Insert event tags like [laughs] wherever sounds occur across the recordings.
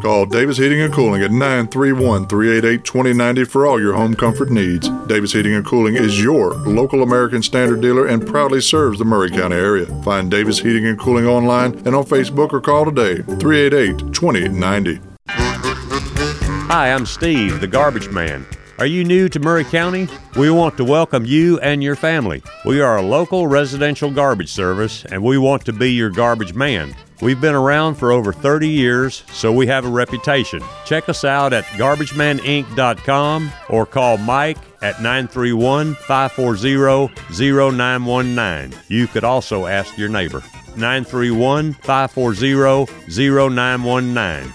Call Davis Heating and Cooling at 931 388 2090 for all your home comfort needs. Davis Heating and Cooling is your local American Standard dealer and proudly serves the Maury County area. Find Davis Heating and Cooling online and on Facebook or call today 388 2090. Hi, I'm Steve, the garbage man. Are you new to Maury County? We want to welcome you and your family. We are a local residential garbage service and we want to be your garbage man. We've been around for over 30 years, so we have a reputation. Check us out at garbagemaninc.com or call Mike at 931 540 0919. You could also ask your neighbor. 931 540 0919.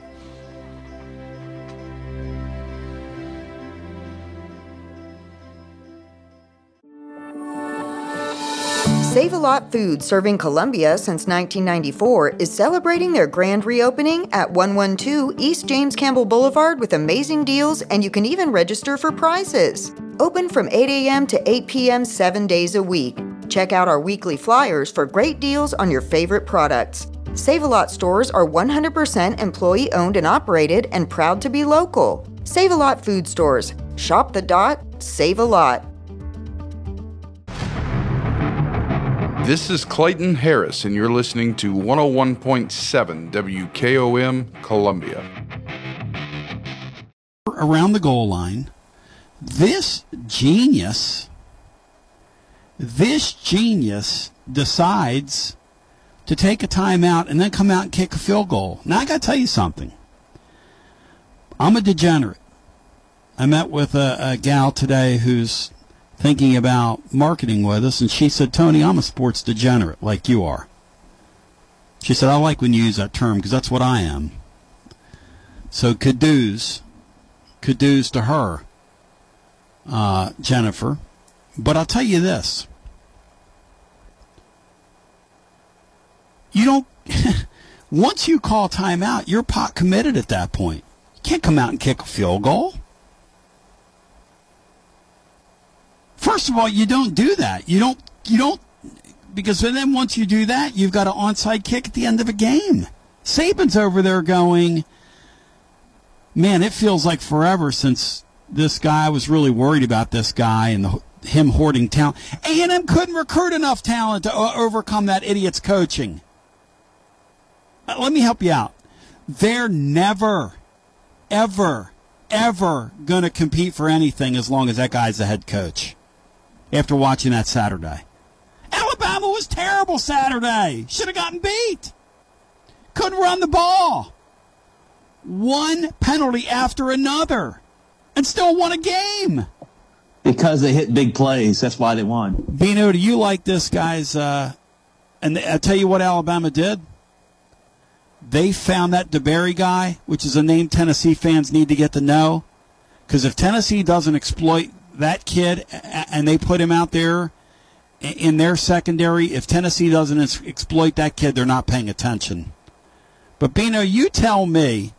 Save a Lot Food, serving Columbia since 1994, is celebrating their grand reopening at 112 East James Campbell Boulevard with amazing deals, and you can even register for prizes. Open from 8 a.m. to 8 p.m. seven days a week. Check out our weekly flyers for great deals on your favorite products. Save a Lot stores are 100% employee owned and operated and proud to be local. Save a Lot food stores. Shop the dot, save a lot. This is Clayton Harris, and you're listening to 101.7 WKOM Columbia. Around the goal line, this genius, this genius decides to take a timeout and then come out and kick a field goal. Now, I got to tell you something. I'm a degenerate. I met with a, a gal today who's thinking about marketing with us, and she said, Tony, I'm a sports degenerate like you are. She said, I like when you use that term because that's what I am. So kudos, kudos to her, uh, Jennifer. But I'll tell you this. You don't, [laughs] once you call timeout, you're pot committed at that point. You can't come out and kick a field goal. First of all, you don't do that. You don't. You don't because then once you do that, you've got an onside kick at the end of a game. Saban's over there going, man, it feels like forever since this guy was really worried about this guy and the, him hoarding talent. A&M couldn't recruit enough talent to o- overcome that idiot's coaching. Uh, let me help you out. They're never, ever, ever going to compete for anything as long as that guy's the head coach after watching that Saturday. Alabama was terrible Saturday. Should have gotten beat. Couldn't run the ball. One penalty after another and still won a game. Because they hit big plays. That's why they won. Bino, do you like this guy's? Uh, and I tell you what Alabama did. They found that DeBerry guy, which is a name Tennessee fans need to get to know. Because if Tennessee doesn't exploit that kid and they put him out there in their secondary, if Tennessee doesn't exploit that kid, they're not paying attention. But Bino, you tell me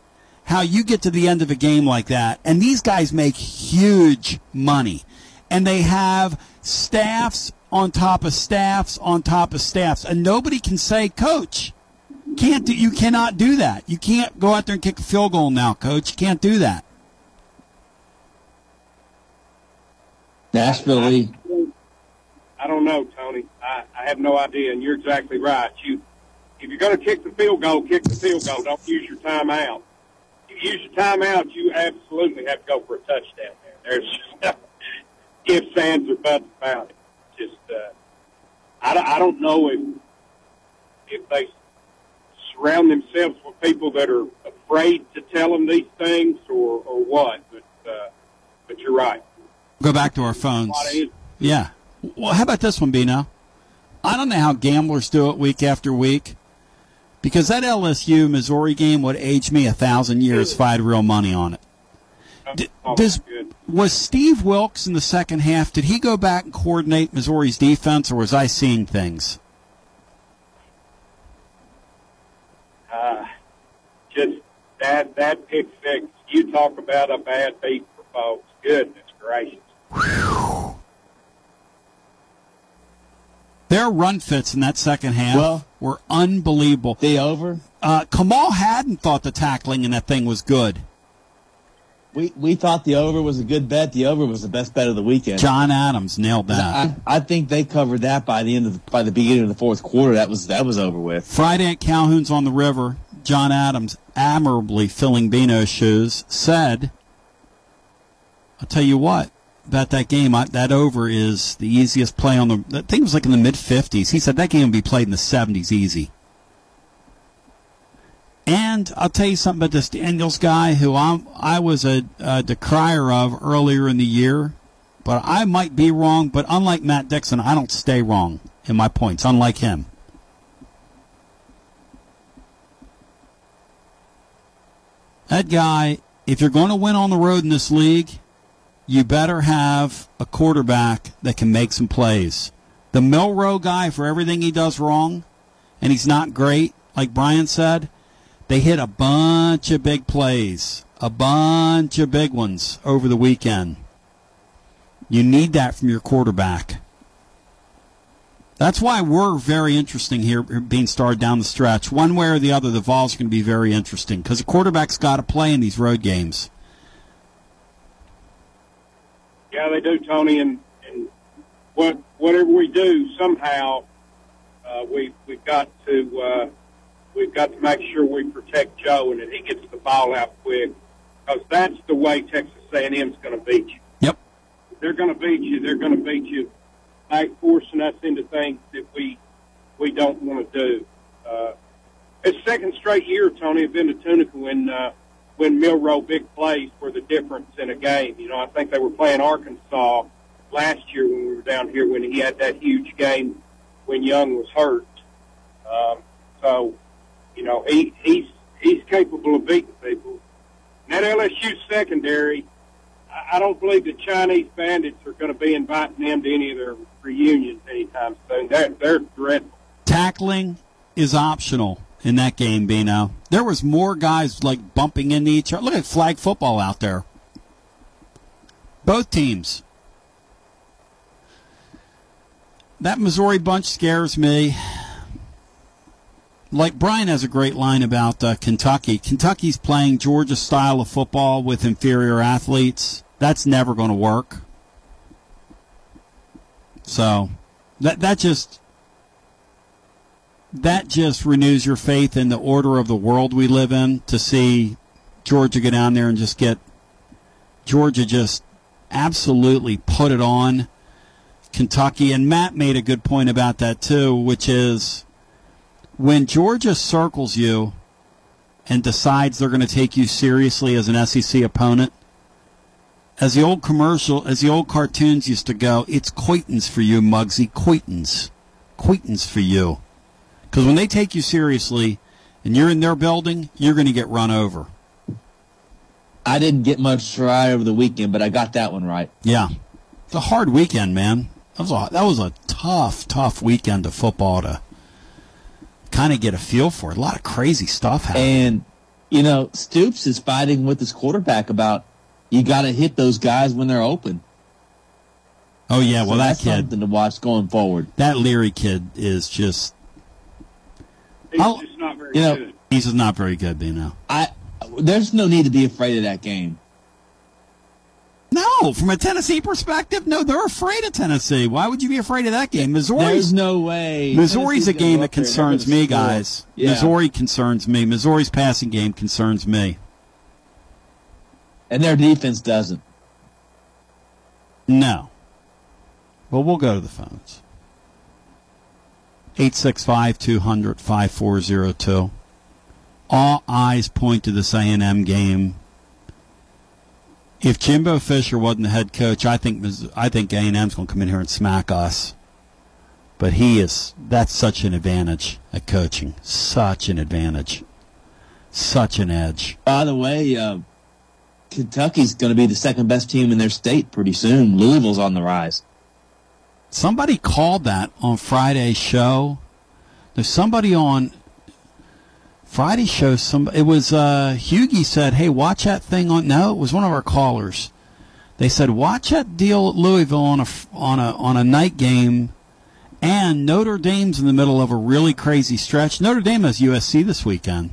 how you get to the end of a game like that, and these guys make huge money, and they have staffs on top of staffs on top of staffs, and nobody can say, "Coach, can't do, you cannot do that. You can't go out there and kick a field goal now, Coach. You can't do that." Nashville League. I don't know, Tony. I, I have no idea, and you're exactly right. You, if you're going to kick the field goal, kick the field goal. Don't use your timeout. If you use your timeout, you absolutely have to go for a touchdown. There, there's [laughs] ifs, ands, or buts about it. Just I, don't- I don't know if if they surround themselves with people that are afraid to tell them these things or or what. But uh, but you're right. Go back to our phones. Yeah. Well, how about this one, Bino? I don't know how gamblers do it week after week. Because that LSU Missouri game would age me a thousand years if I had real money on it. D- does, was Steve Wilks in the second half, did he go back and coordinate Missouri's defense, or was I seeing things? Uh, just that that pick six. You talk about a bad beat for folks. Goodness gracious. Their run fits in that second half Well- were unbelievable. The over? Uh, Kamal Hadden thought the tackling in that thing was good. We we thought the over was a good bet. The over was the best bet of the weekend. John Adams nailed that. I, I think they covered that by the end of the, by the beginning of the fourth quarter. That was that was over with. Friday at Calhoun's on the River, John Adams, admirably filling Bino's shoes, said, I'll tell you what, about that game, I, that over is the easiest play on the, I think it was like in the mid 50s. He said that game would be played in the 70s easy. And I'll tell you something about this Daniels guy who I'm, I was a, a decrier of earlier in the year, but I might be wrong. But unlike Matt Dixon, I don't stay wrong in my points, unlike him. That guy, if you're going to win on the road in this league, you better have a quarterback that can make some plays. The Milroe guy, for everything he does wrong, and he's not great, like Brian said, they hit a bunch of big plays, a bunch of big ones over the weekend. You need that from your quarterback. That's why we're very interesting here being started down the stretch. One way or the other, the Vols are going to be very interesting because the quarterback's got to play in these road games. Yeah, they do, Tony. And and what whatever we do, somehow uh, we we've got to uh, we've got to make sure we protect Joe and that he gets the ball out quick because that's the way Texas A&M is going to beat you. Yep. They're going to beat you. They're going to beat you by forcing us into things that we we don't want to do. Uh, it's second straight year, Tony, I've been to Tunica when uh, when Milroe big plays were the difference in a game. You know, I think they were playing Arkansas last year when we were down here when he had that huge game when Young was hurt. Um, so, you know, he, he's he's capable of beating people. And that LSU secondary, I, I don't believe the Chinese bandits are going to be inviting them to any of their reunions anytime soon. They're they're dreadful. Tackling is optional in that game, Bino. There was more guys like bumping into each other. Look at flag football out there. Both teams. That Missouri bunch scares me. Like Brian has a great line about uh, Kentucky. Kentucky's playing Georgia style of football with inferior athletes. That's never going to work. So that that just that just renews your faith in the order of the world we live in to see Georgia go down there and just get Georgia just absolutely put it on Kentucky. And Matt made a good point about that too, which is when Georgia circles you and decides they're going to take you seriously as an SEC opponent, as the old commercial, as the old cartoons used to go, it's Coitons for you, Muggsy. Coitons. Coitons for you. Because when they take you seriously and you're in their building, you're going to get run over. I didn't get much right over the weekend, but I got that one right. Yeah. It's a hard weekend, man. That was a, that was a tough, tough weekend of football to kind of get a feel for. A lot of crazy stuff happened. And you know, Stoops is fighting with his quarterback about you got to hit those guys when they're open. Oh yeah, well that that's kid, something to watch going forward. that Leary kid is just He's just not very You know, good. he's just not very good, you know. I there's no need to be afraid of that game. No, from a Tennessee perspective, no, they're afraid of Tennessee. Why would you be afraid of that game? Missouri. There's no way. Missouri's a Tennessee's gonna game that up there and they're concerns me, score. guys. Yeah. Missouri concerns me. Missouri's passing game concerns me. and their defense doesn't. No. Well, we'll go to the phones. 865 200 5402. All eyes point to this A&M game. If Jimbo Fisher wasn't the head coach, I think I think A&M's going to come in here and smack us. But he is that's such an advantage at coaching. Such an advantage. Such an edge. By the way, uh, Kentucky's going to be the second best team in their state pretty soon. Louisville's on the rise. Somebody called that on Friday's show. There's somebody on Friday show. Some it was uh, Hughie said, "Hey, watch that thing on." No, it was one of our callers. They said, "Watch that deal at Louisville on a on a on a night game." And Notre Dame's in the middle of a really crazy stretch. Notre Dame has USC this weekend.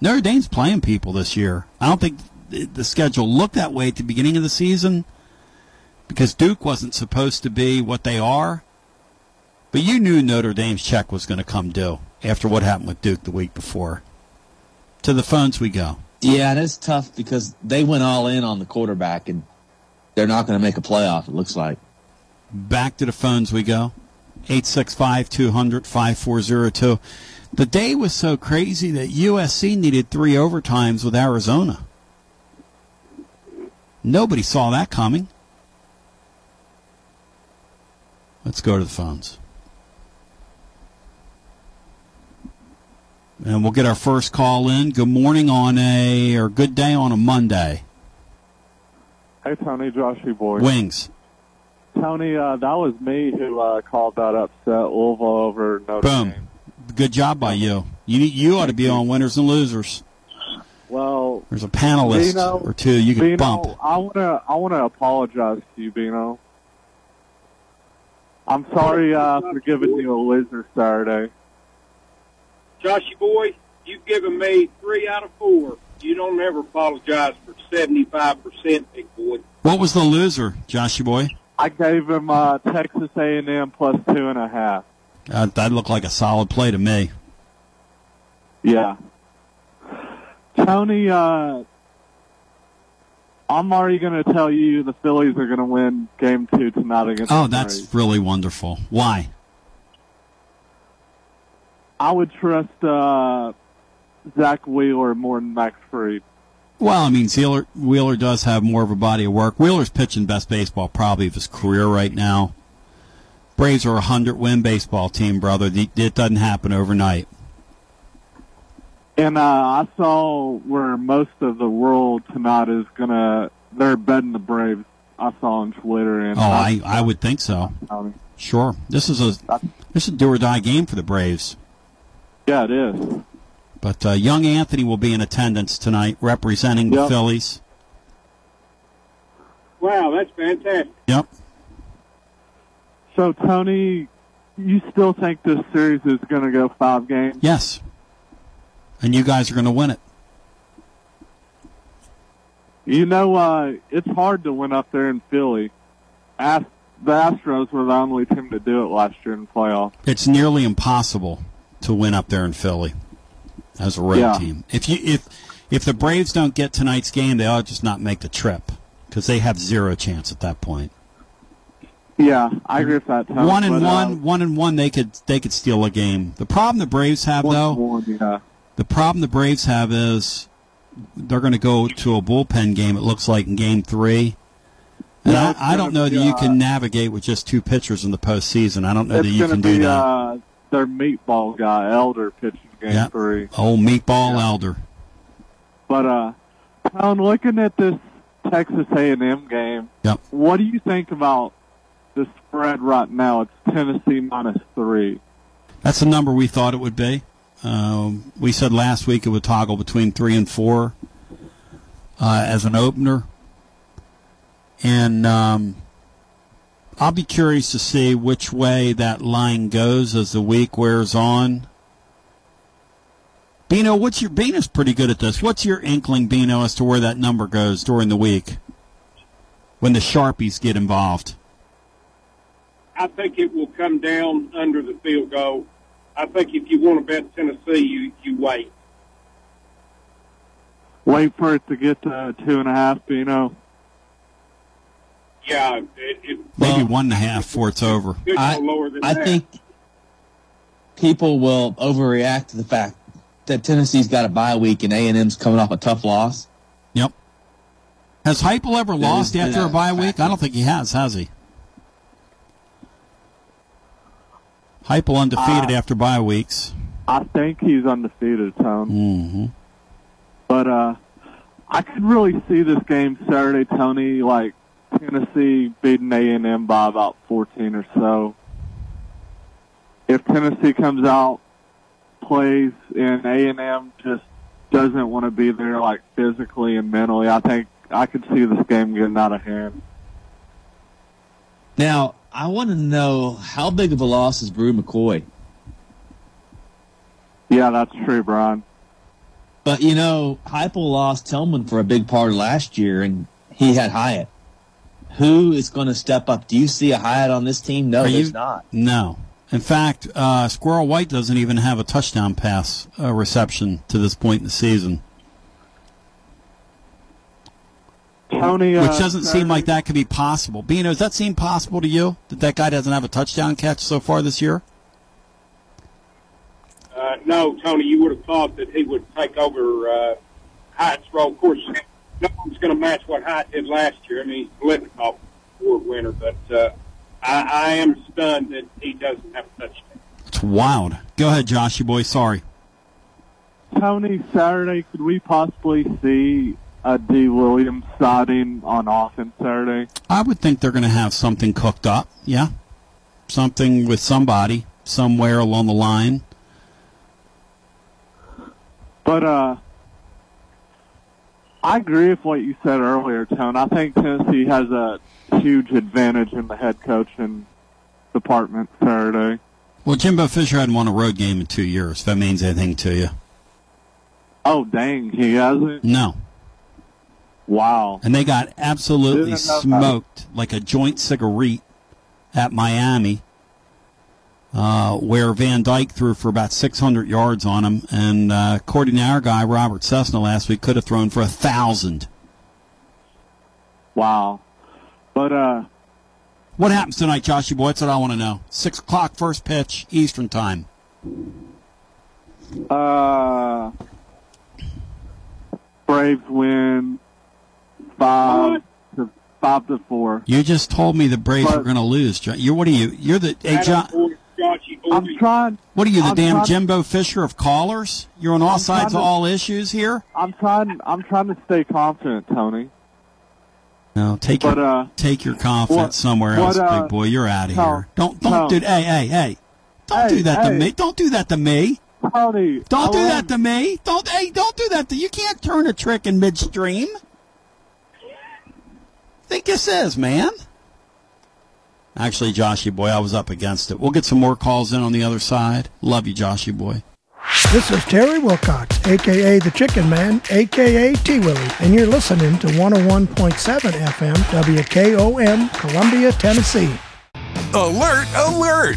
Notre Dame's playing people this year. I don't think the schedule looked that way at the beginning of the season because Duke wasn't supposed to be what they are. But you knew Notre Dame's check was going to come due after what happened with Duke the week before. To the phones we go. Yeah, and it's tough because they went all in on the quarterback, and they're not going to make a playoff, it looks like. Back to the phones we go. 865 200 5402. The day was so crazy that USC needed three overtimes with Arizona. Nobody saw that coming. Let's go to the phones. And we'll get our first call in. Good morning on a, or good day on a Monday. Hey, Tony, Joshy boy. Wings. Tony, uh, that was me who uh, called that upset Louisville over Notre Boom. Dame. Good job by you. You you ought to be on winners and losers. Well, There's a panelist Bino, or two you can Bino, bump. I want to I want to apologize to you, Bino. I'm sorry uh, for giving you a loser Saturday. Joshy boy, you've given me three out of four. You don't ever apologize for 75%, big boy. What was the loser, Joshy boy? I gave him uh, Texas A&M plus two and a half. Uh, that looked like a solid play to me. Yeah. Tony, uh, I'm already going to tell you the Phillies are going to win game two tonight against Oh, that's Braves. really wonderful. Why? I would trust uh, Zack Wheeler more than Max Fried. Well, I mean, Wheeler, Wheeler does have more of a body of work. Wheeler's pitching best baseball probably of his career right now. Braves are a hundred win baseball team, brother. It doesn't happen overnight. And uh, I saw where most of the world tonight is going to, they're betting the Braves. I saw on Twitter. And Oh, I, I would think so. Tony. Sure. This is a this is a do or die game for the Braves. Yeah, it is. But uh, young Anthony will be in attendance tonight, representing the Yep. Phillies. Wow, that's fantastic. Yep. So, Tony, you still think this series is going to go five games? Yes. And you guys are going to win it. You know, uh, it's hard to win up there in Philly. Ast- the Astros were the only team to do it last year in the playoffs. It's nearly impossible to win up there in Philly as a road Yeah. team. If you if if the Braves don't get tonight's game, they ought to just not make the trip because they have zero chance at that point. Yeah, I agree with that. One and but, uh, one, one and one, they could they could steal a game. The problem the Braves have one though, one, yeah. The problem the Braves have is they're going to go to a bullpen game. It looks like in Game Three. And Yeah, I, I don't know be, that you uh, can navigate with just two pitchers in the postseason. I don't know that you can to do that. uh, their meatball guy, Elder, pitching game Yeah. three. Old meatball elder. But uh, Tom, looking at this Texas A&M game, Yep. what do you think about the spread right now? It's Tennessee minus three. That's the number we thought it would be. Um, we said last week it would toggle between three and four uh, as an opener, and um, I'll be curious to see which way that line goes as the week wears on. Bino, what's your Bino's pretty good at this. What's your inkling, Bino, as to where that number goes during the week when the sharpies get involved? I think it will come down under the field goal. I think if you want to bet Tennessee, you you wait. Wait for it to get to two and a half, you know. Yeah, it, it Maybe one and a half before it's over. could I- lower than I think people will overreact to the fact that Tennessee's got a bye week and A&M's coming off a tough loss. Yep. Has Heupel ever lost is- after a bye week? I don't think he has, has he? Heupel undefeated Uh, after bye weeks. I think he's undefeated, Tom. Mm-hmm. But uh, I could really see this game Saturday, Tony. Like Tennessee beating A and M by about fourteen or so. If Tennessee comes out, plays, and A and M just doesn't want to be there, like physically and mentally, I think I could see this game getting out of hand. Now, I want to know how big of a loss is Bru McCoy? Yeah, that's true, Brian. But you know, Heupel lost Tillman for a big part last year, and he had Hyatt. Who is going to step up? Do you see a Hyatt on this team? No, Are there's you- not. No. In fact, uh, Squirrel White doesn't even have a touchdown pass uh, reception to this point in the season, Tony, uh, which doesn't seem like that could be possible. Bino, does that seem possible to you that that guy doesn't have a touchdown catch so far this year? Uh, no, Tony, you would have thought that he would take over uh, Hyatt's role. Of course, no one's going to match what Hyatt did last year. I mean, he's Biletnikoff award winner, but uh, I, I am stunned that he doesn't have a touchdown. It's wild. Go ahead, Joshy boy. Sorry. Tony, Saturday, could we possibly see a D. Williams sighting on offense Saturday? I would think they're going to have something cooked up. Yeah, something with somebody somewhere along the line. But uh, I agree with what you said earlier, Tone. I think Tennessee has a huge advantage in the head coaching department Saturday. Well, Jimbo Fisher hadn't won a road game in two years. If that means anything to you. Oh, dang, he hasn't? No. Wow. And they got absolutely Didn't know that. smoked like a joint cigarette at Miami, uh, where Van Dyke threw for about 600 yards on him. And uh, according to our guy, Robert Cessna, last week, could have thrown for a 1,000. Wow. But, uh, What happens tonight, Joshy boy? That's what I want to know. 6 o'clock, first pitch, Eastern time. uh, Braves win five to five to four. You just told me the Braves But- were going to lose. Jo- You're what are you? You're the hey, John. I'm trying. What are you, the I'm damn trying- Jimbo Fisher of callers? You're on all I'm sides trying of all issues here. I'm trying. I'm trying to stay confident, Tony. No, take But, your uh, take your confidence what- somewhere what, else, uh, big boy. You're out of Tom, here. Don't don't Tom. do hey hey hey. Don't Hey, do that to me. Don't do that to me. Tony, Don't I do love- that to me. Don't hey don't do that to you can't turn a trick in midstream. Think this is, man. Actually, Joshy boy, I was up against it. We'll get some more calls in on the other side. Love you, Joshy boy. This is Terry Wilcox, aka the Chicken Man, aka T Willie, and you're listening to 101.7 FM WKOM, Columbia, Tennessee. Alert, alert!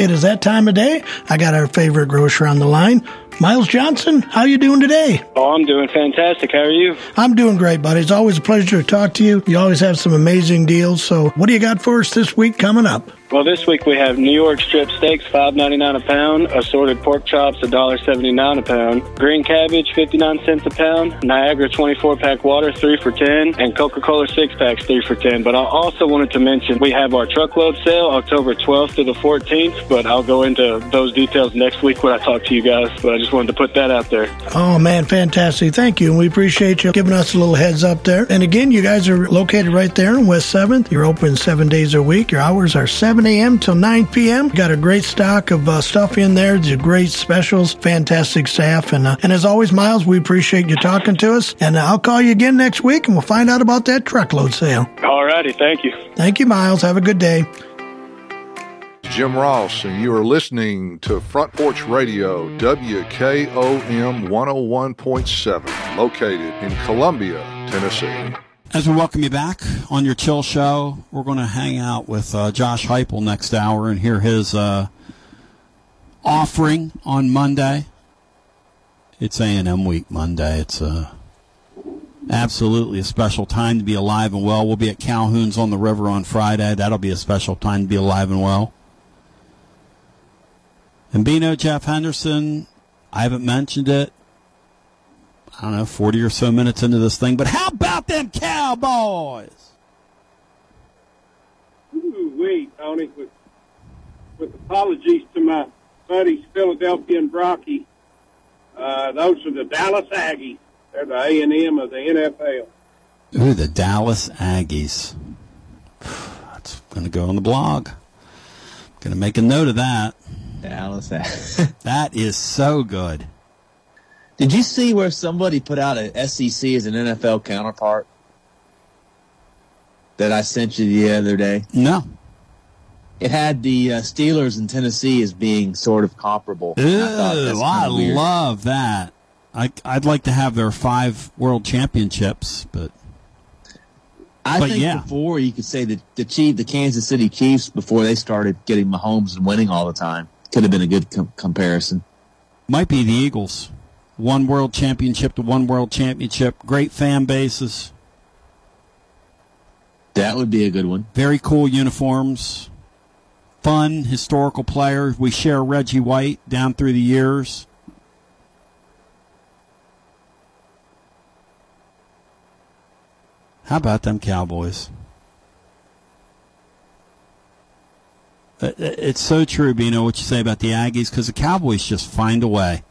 It is that time of day. I got our favorite grocer on the line. Miles Johnson, how you doing today? Oh, I'm doing fantastic. How are you? I'm doing great, buddy. It's always a pleasure to talk to you. You always have some amazing deals. So, what do you got for us this week coming up? Well, this week we have New York strip steaks, five ninety nine a pound. Assorted pork chops, a dollar seventy nine a pound. Green cabbage, fifty nine cents a pound. Niagara twenty four pack water, three for ten, and Coca Cola six packs, three for ten. But I also wanted to mention we have our truckload sale October twelfth to the fourteenth. But I'll go into those details next week when I talk to you guys. But I just wanted to put that out there. Oh, man, fantastic. Thank you. And we appreciate you giving us a little heads up there. And again, you guys are located right there in West 7th. You're open seven days a week. Your hours are 7 a.m. till 9 p.m. Got a great stock of uh, stuff in there. There's great specials, fantastic staff. And, uh, and as always, Miles, we appreciate you talking to us. And uh, I'll call you again next week and we'll find out about that truckload sale. All righty. Thank you. Thank you, Miles. Have a good day. Jim Ross, and you are listening to Front Porch Radio, WKOM 101.7, located in Columbia, Tennessee. As we welcome you back on your chill show, we're going to hang out with uh, Josh Heupel next hour and hear his uh, offering on Monday. It's A&M week Monday. It's a absolutely a special time to be alive and well. We'll be at Calhoun's on the river on Friday. That'll be a special time to be alive and well. And Bino Jeff Henderson, I haven't mentioned it. I don't know, 40 or so minutes into this thing, but how about them Cowboys? Ooh, wait, Tony, with, with apologies to my buddies Philadelphia and Brocky, uh, those are the Dallas Aggies. They're the A and M of the NFL. Ooh, the Dallas Aggies. [sighs] That's going to go on the blog. Going to make a note of that. Dallas. Aggies. [laughs] that is so good. Did you see where somebody put out an SEC as an NFL counterpart? That I sent you the other day? No. It had the uh, Steelers in Tennessee as being sort of comparable. Ooh, I, I love that. I, I'd like to have their five world championships, but I but think yeah. before you could say that the Chief, the Kansas City Chiefs, before they started getting Mahomes and winning all the time, could have been a good com- comparison. Might be the Eagles. One world championship to one world championship. Great fan bases. That would be a good one. Very cool uniforms. Fun historical players. We share Reggie White down through the years. How about them Cowboys? Uh, It's so true, Bino, what you say about the Aggies, because the Cowboys just find a way.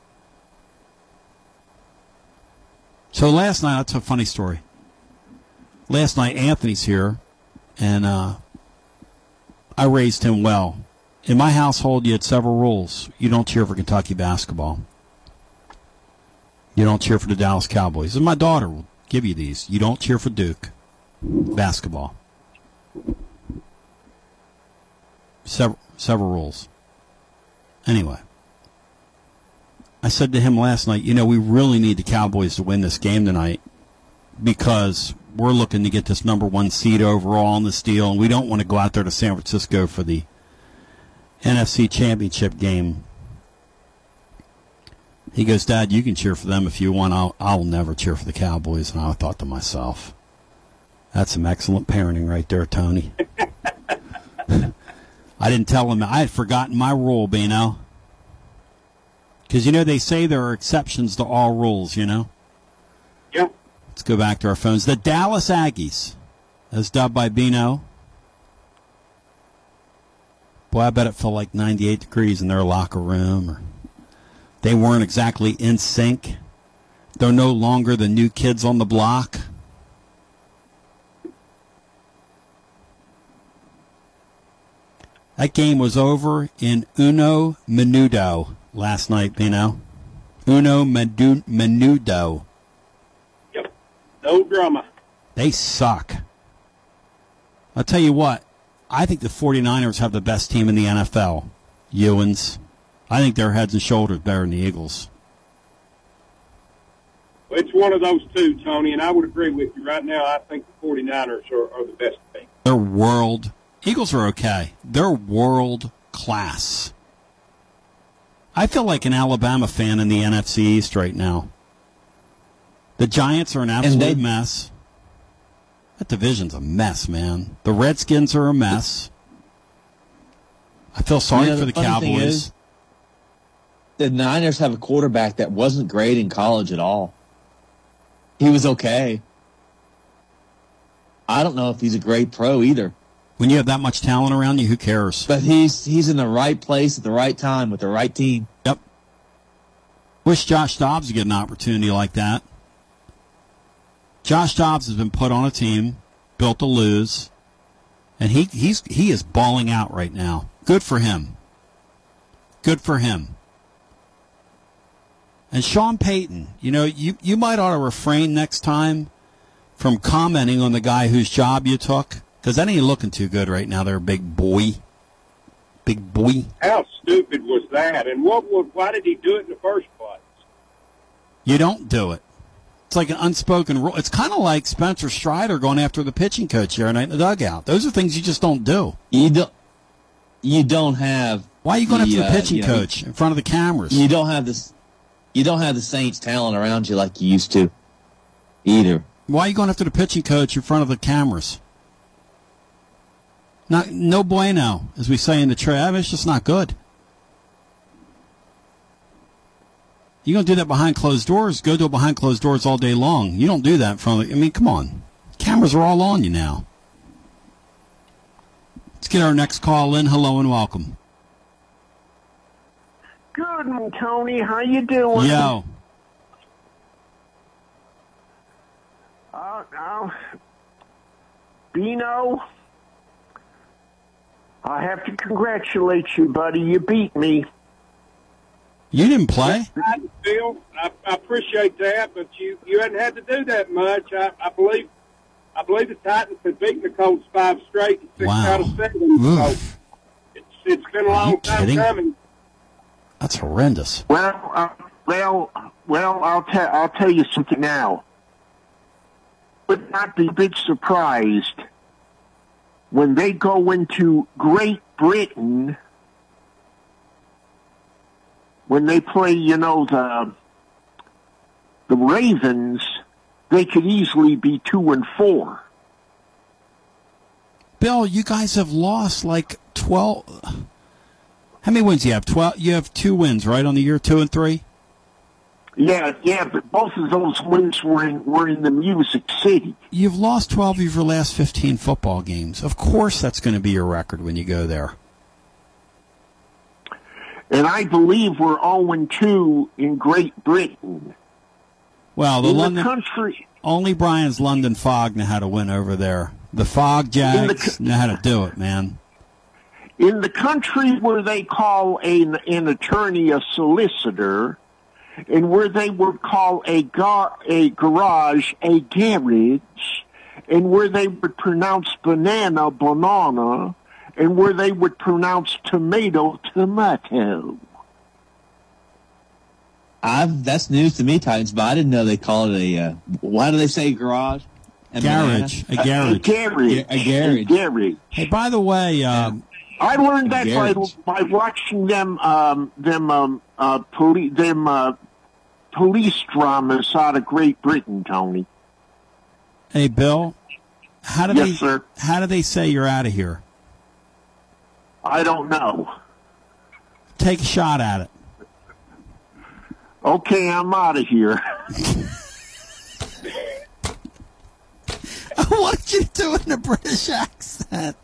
So last night, that's a funny story. Last night, Anthony's here, and uh, I raised him well. In my household, you had several rules. You don't cheer for Kentucky basketball. You don't cheer for the Dallas Cowboys. And my daughter will give you these. You don't cheer for Duke basketball. Several several rules. Anyway, I said to him last night, you know, we really need the Cowboys to win this game tonight because we're looking to get this number one seed overall in this deal, and we don't want to go out there to San Francisco for the NFC Championship game. He goes, Dad, you can cheer for them if you want. I'll, I'll never cheer for the Cowboys. And I thought to myself, that's some excellent parenting right there, Tony. [laughs] I didn't tell him. I had forgotten my rule, Bino. Because, you know, they say there are exceptions to all rules, you know? Yeah. Let's go back to our phones. The Dallas Aggies, as dubbed by Bino. Boy, I bet it felt like 98 degrees in their locker room. Or they weren't exactly in sync. They're no longer the new kids on the block. That game was over in uno minuto last night, Bino. Uno medu- menudo. Yep. No drama. They suck. I'll tell you what, I think the 49ers have the best team in the NFL. Ewans. I think they're heads and shoulders better than the Eagles. It's one of those two, Tony, and I would agree with you. Right now, I think the 49ers are, are the best team. They're world. Eagles are okay. They're world class. I feel like an Alabama fan in the NFC East right now. The Giants are an absolute they- mess. That division's a mess, man. The Redskins are a mess. I feel sorry You know, for the, funny thing Cowboys. is, the Niners have a quarterback that wasn't great in college at all. He was okay. I don't know if he's a great pro either. When you have that much talent around you, who cares? But he's he's in the right place at the right time with the right team. Yep. Wish Josh Dobbs would get an opportunity like that. Josh Dobbs has been put on a team built to lose, and he he's he is balling out right now. Good for him. Good for him. And Sean Payton, you know, you you might ought to refrain next time from commenting on the guy whose job you took because that ain't looking too good right now. There, big boy, big boy. How stupid was that? And what would, why did he do it in the first place? You don't do it. It's like an unspoken rule. It's kind of like Spencer Strider going after the pitching coach the other night in the dugout. Those are things you just don't do. You don't. You don't have. Why are you going after the uh, pitching you know, coach in front of the cameras? You don't have this. You don't have the Saints talent around you like you used to. Either. Why are you going after the pitching coach in front of the cameras? Not no bueno, as we say in the trade. It's just not good. You're going to do that behind closed doors. Go do it behind closed doors all day long. You don't do that in front of. I mean, come on. Cameras are all on you now. Let's get our next call in. Hello and welcome. Good morning, Tony. How you doing? Yo. Uh, uh, Bino, I have to congratulate you, buddy. You beat me. You didn't play. I, Bill, I, I appreciate that, but you you hadn't had to do that much. I, I believe I believe the Titans had beaten the Colts five straight, and six Wow. out of seven. So it's it's been a long time kidding? coming. That's horrendous. Well, uh, well, well. I'll tell I'll tell you something now. Would not be big surprised when they go into Great Britain when they play. You know the the Ravens. They could easily be two and four. Bill, you guys have lost like 12. How many wins do you have? 12. You have two wins, right, on the year, two and three? Yeah, yeah, but both of those wins were in were in the Music City. You've lost 12 of your last 15 football games. Of course, that's going to be your record when you go there. And I believe we're 0 2 in Great Britain. Well, the in London the country, only Brian's London Fog know how to win over there. The Fog Jags know how to do it, man. in the country where they call an, an attorney a solicitor, and where they would call a gar, a garage a garage, and where they would pronounce banana banana, and where they would pronounce tomato tomato. I've that's news to me, Titans. But I didn't know they called it a. Uh, why do they say garage? And Garage, a banana? garage. A garage. A garage. Hey, by the way, um, I learned that by, by watching them um, them um, uh, poli- them uh, police dramas out of Great Britain, Tony. hey Bill, how do Yes, they sir. how do they say you're out of here? I don't know. Take a shot at it. Okay, I'm out of here. [laughs] what did you do in a British accent?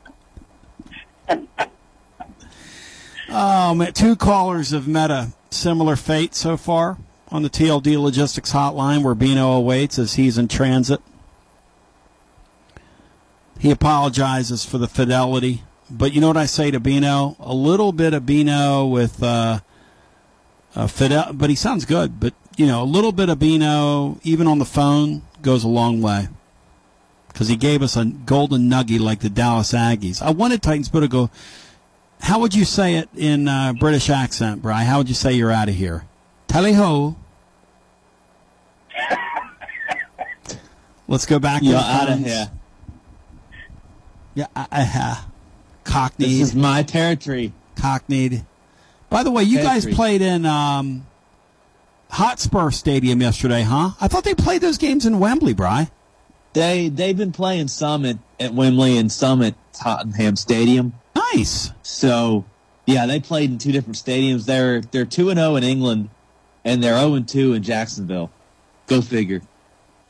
oh man, two callers have met a similar fate so far on the TLD Logistics Hotline, where Bino awaits as he's in transit. He apologizes for the fidelity, but you know what I say to Bino? A little bit of Bino with uh, fidel, but he sounds good. But you know, a little bit of Bino, even on the phone, goes a long way because he gave us a golden nugget like the Dallas Aggies. I wanted Titans Bill to go. How would you say it in uh, British accent, Bry? How would you say you're out of here? Tally ho. Let's go back. You're outta phones. here. Yeah, I, I, uh, cockneyed. This is my territory. Cockneyed. By the way, you guys played in um, Hotspur Stadium yesterday, huh? I thought they played those games in Wembley, Bry. They they've been playing some at, at Wembley and some at Tottenham Stadium. Nice. So yeah, they played in two different stadiums. They're they're two and zero in England, and they're zero and two in Jacksonville. Go figure.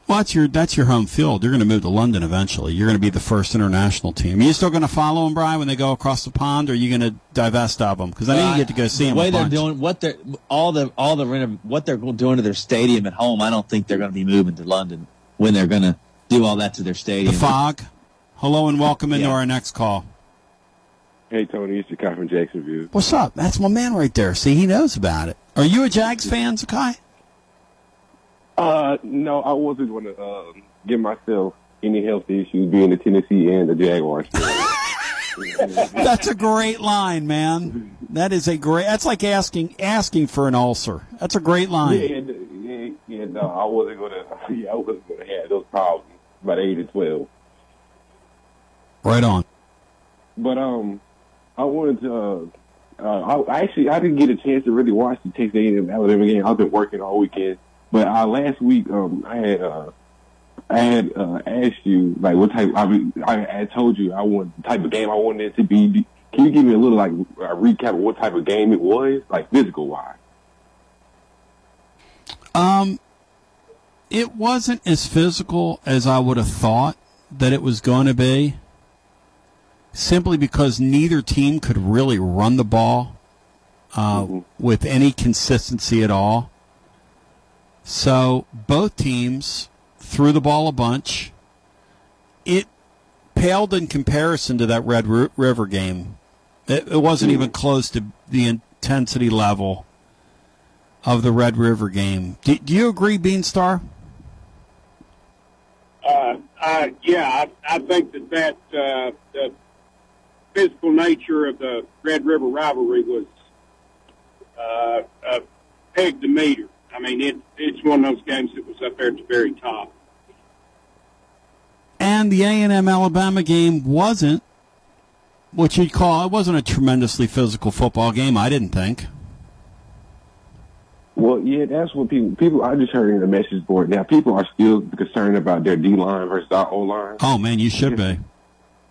Well, that's your that's your home field. You're going to move to London eventually. You're going to be the first international team. Are you still going to follow them, Brian, when they go across the pond, or are you going to divest of them? Because I know you get to go see the them. way a they're bunch. doing what they're all the all the renov- what they're doing to their stadium at home. I don't think they're going to be moving to London when they're going to do all that to their stadium. the stadium. fog. Hello and welcome into Yeah. our next call. Hey Tony, it's Jakai from Jacksonville. What's up? That's my man right there. See, he knows about it. Are you a Jags fan, Zakai? Uh, no, I wasn't going to uh, give myself any health issues being the Tennessee and the Jaguars. [laughs] That's a great line, man. That is a great. That's like asking asking for an ulcer. That's a great line. yeah, yeah, yeah, no, I wasn't going [laughs] to. Yeah, I wasn't going to have those problems by the age of twelve. Right on. But um, I wanted to. Uh, uh, I actually I didn't get a chance to really watch the Texas A&M Alabama game. I've been working all weekend. But uh, last week, um, I had uh, I had uh, asked you like what type. I mean, I had told you I want the type of game I wanted it to be. Can you give me a little like a recap of what type of game it was, like physical wise? Um, it wasn't as physical as I would have thought that it was going to be. Simply because neither team could really run the ball uh, with any consistency at all. So both teams threw the ball a bunch. It paled in comparison to that Red River game. It, it wasn't even close to the intensity level of the Red River game. Do, do you agree, Beanstar? Uh, yeah, I, I think that that uh, the physical nature of the Red River rivalry was uh, pegged the meter. I mean, it, it's one of those games that was up there at the very top. And the A&M Alabama game wasn't what you'd call it wasn't a tremendously physical football game. I didn't think. Well, yeah, that's what people people. I just heard in the message board now. People are still concerned about their D line versus our O line Oh man, you should be.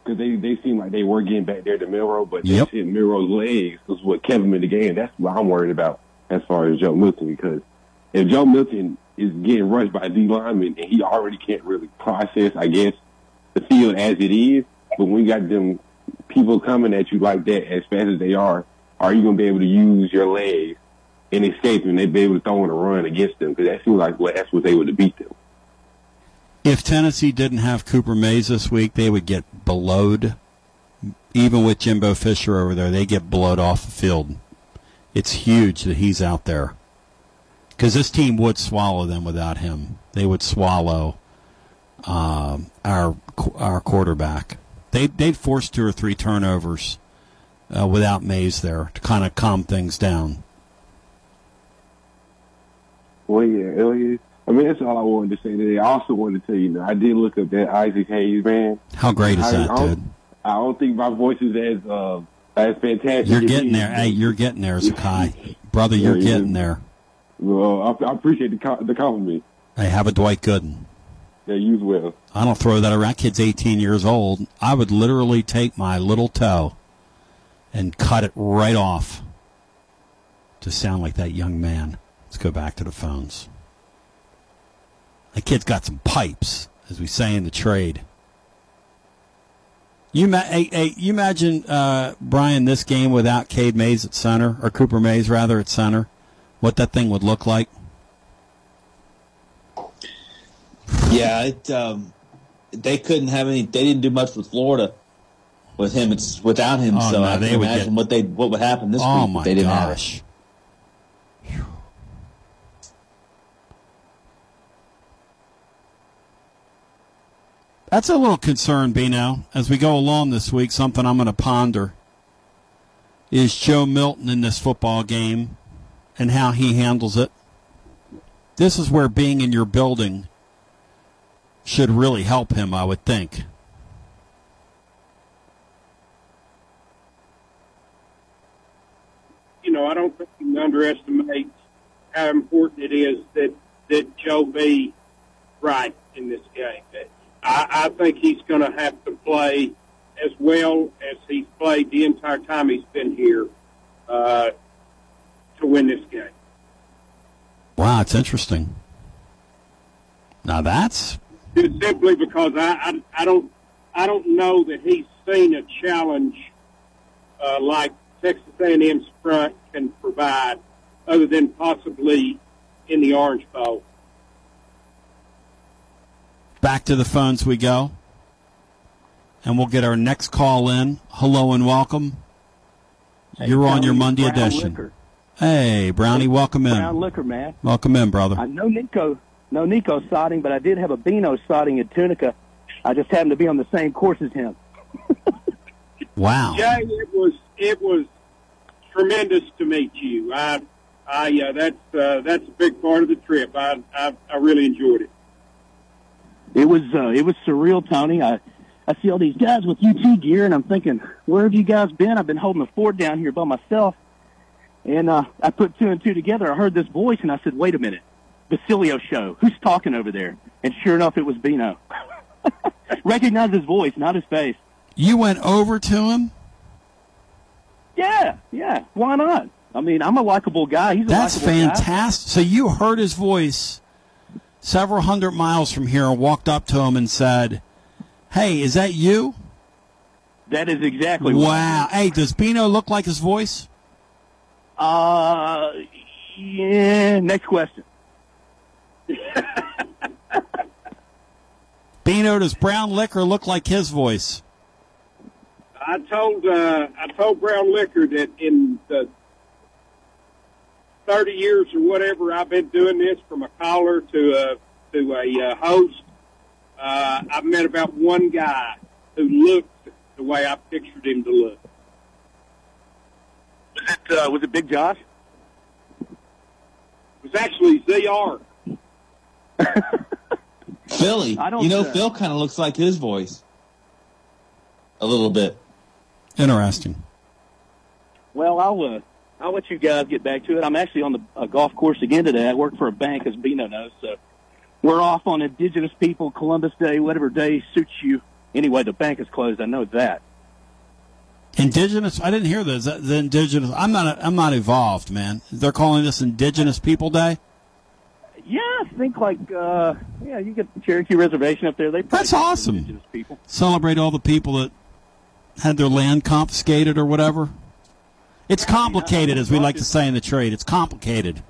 because they they seem like they were getting back there to Milroe, but Yep. that's hit Milroe's legs was what kept him in the game. That's what I'm worried about as far as Joe Milton because if Joe Milton is getting rushed by D linemen and he already can't really process, I guess, the field as it is, but when you got them people coming at you like that as fast as they are, are you going to be able to use your legs and escape and they be able to throw in a run against them? Because that seems like what that's what they would have beat them. If Tennessee didn't have Cooper Mays this week, they would get blowed. Even with Jimbo Fisher over there, they get blowed off the field. It's huge that he's out there. Because this team would swallow them without him. They would swallow um, our our quarterback. They they'd force two or three turnovers uh, without Mays there to kind of calm things down. Well, yeah, hell yeah. I mean, that's all I wanted to say today. I also wanted to tell you, I did look up that Isaac Hayes man. How great is I, that, I don't, dude? I don't think my voice is as uh, as fantastic. You're getting there. Hey, you're getting there, Zakai. [laughs] Brother, you're Yeah, yeah. getting there. Well, I, I appreciate the the compliment. Hey, have a Dwight Gooden. Yeah, you as well. I don't throw that around. That kid's 18 years old. I would literally take my little toe and cut it right off to sound like that young man. Let's go back to the phones. That kid's got some pipes, as we say in the trade. You, ma- hey, hey, you imagine, uh, Brian, this game without Cade Mays at center, or Cooper Mays, rather, at center, what that thing would look like? Yeah, it. Um, they couldn't have any. They didn't do much with Florida with him. It's without him. Oh, so no, I they can imagine get- what they what would happen this Oh, week my if they didn't gosh. have it. That's a little concern, Bino. As we go along this week, something I'm going to ponder is Joe Milton in this football game and how he handles it. This is where being in your building should really help him, I would think. you know, I don't think you can underestimate how important it is that that Joe be right in this game. I, I think he's going to have to play as well as he's played the entire time he's been here uh, to win this game. Wow, it's interesting. Now that's Just simply because I, I I don't I don't know that he's seen a challenge uh, like Texas A&M's front can provide, other than possibly in the Orange Bowl. back to the phones we go. And we'll get our next call in. Hello and welcome. You're on your Monday Brown edition. Liquor. Hey, Brownie, welcome in. Brown liquor, man. Welcome in, brother. I know Nico, no Nico sighting, but I did have a Bino sighting at Tunica. I just happened to be on the same course as him. [laughs] Wow. Jay, it was it was tremendous to meet you. I I uh, that's uh, that's a big part of the trip. I I, I really enjoyed it. It was uh, it was surreal, Tony. I I see all these guys with UT gear, and I'm thinking, where have you guys been? I've been holding the fort down here by myself, and uh, I put two and two together. I heard this voice, and I said, wait a minute, Basilio show. Who's talking over there? And sure enough, it was Bino. [laughs] Recognized his voice, not his face. You went over to him? Yeah, yeah. Why not? I mean, I'm a likable guy. He's a That's likable guy. fantastic. So you heard his voice several hundred miles from here and walked up to him and said, Hey, is that you? That is exactly what Wow. Hey, does Bino look like his voice? Uh, yeah. Next question. [laughs] Bino, does brown liquor look like his voice? I told uh, I told Brown Liquor that in the thirty years or whatever I've been doing this, from a caller to a to a uh, host, uh, I've met about one guy who looked the way I pictured him to look. Was it, uh, was it Big Josh? It was actually Zr. Philly. [laughs] I don't, you know, Phil kind of looks like his voice. A little bit. Interesting. Well, I'll uh, I'll let you guys get back to it. I'm actually on the uh, golf course again today. I work for a bank, as Bino knows. So we're off on Indigenous People Columbus Day, whatever day suits you. Anyway, the bank is closed. I know that. Indigenous? I didn't hear this. The indigenous. I'm not. I'm not evolved, man. They're calling this Indigenous People Day. Yeah, I think like uh, yeah, you get the Cherokee Reservation up there. They That's awesome. Celebrate all the people that had their land confiscated or whatever. It's complicated, as we like to say in the trade. It's complicated.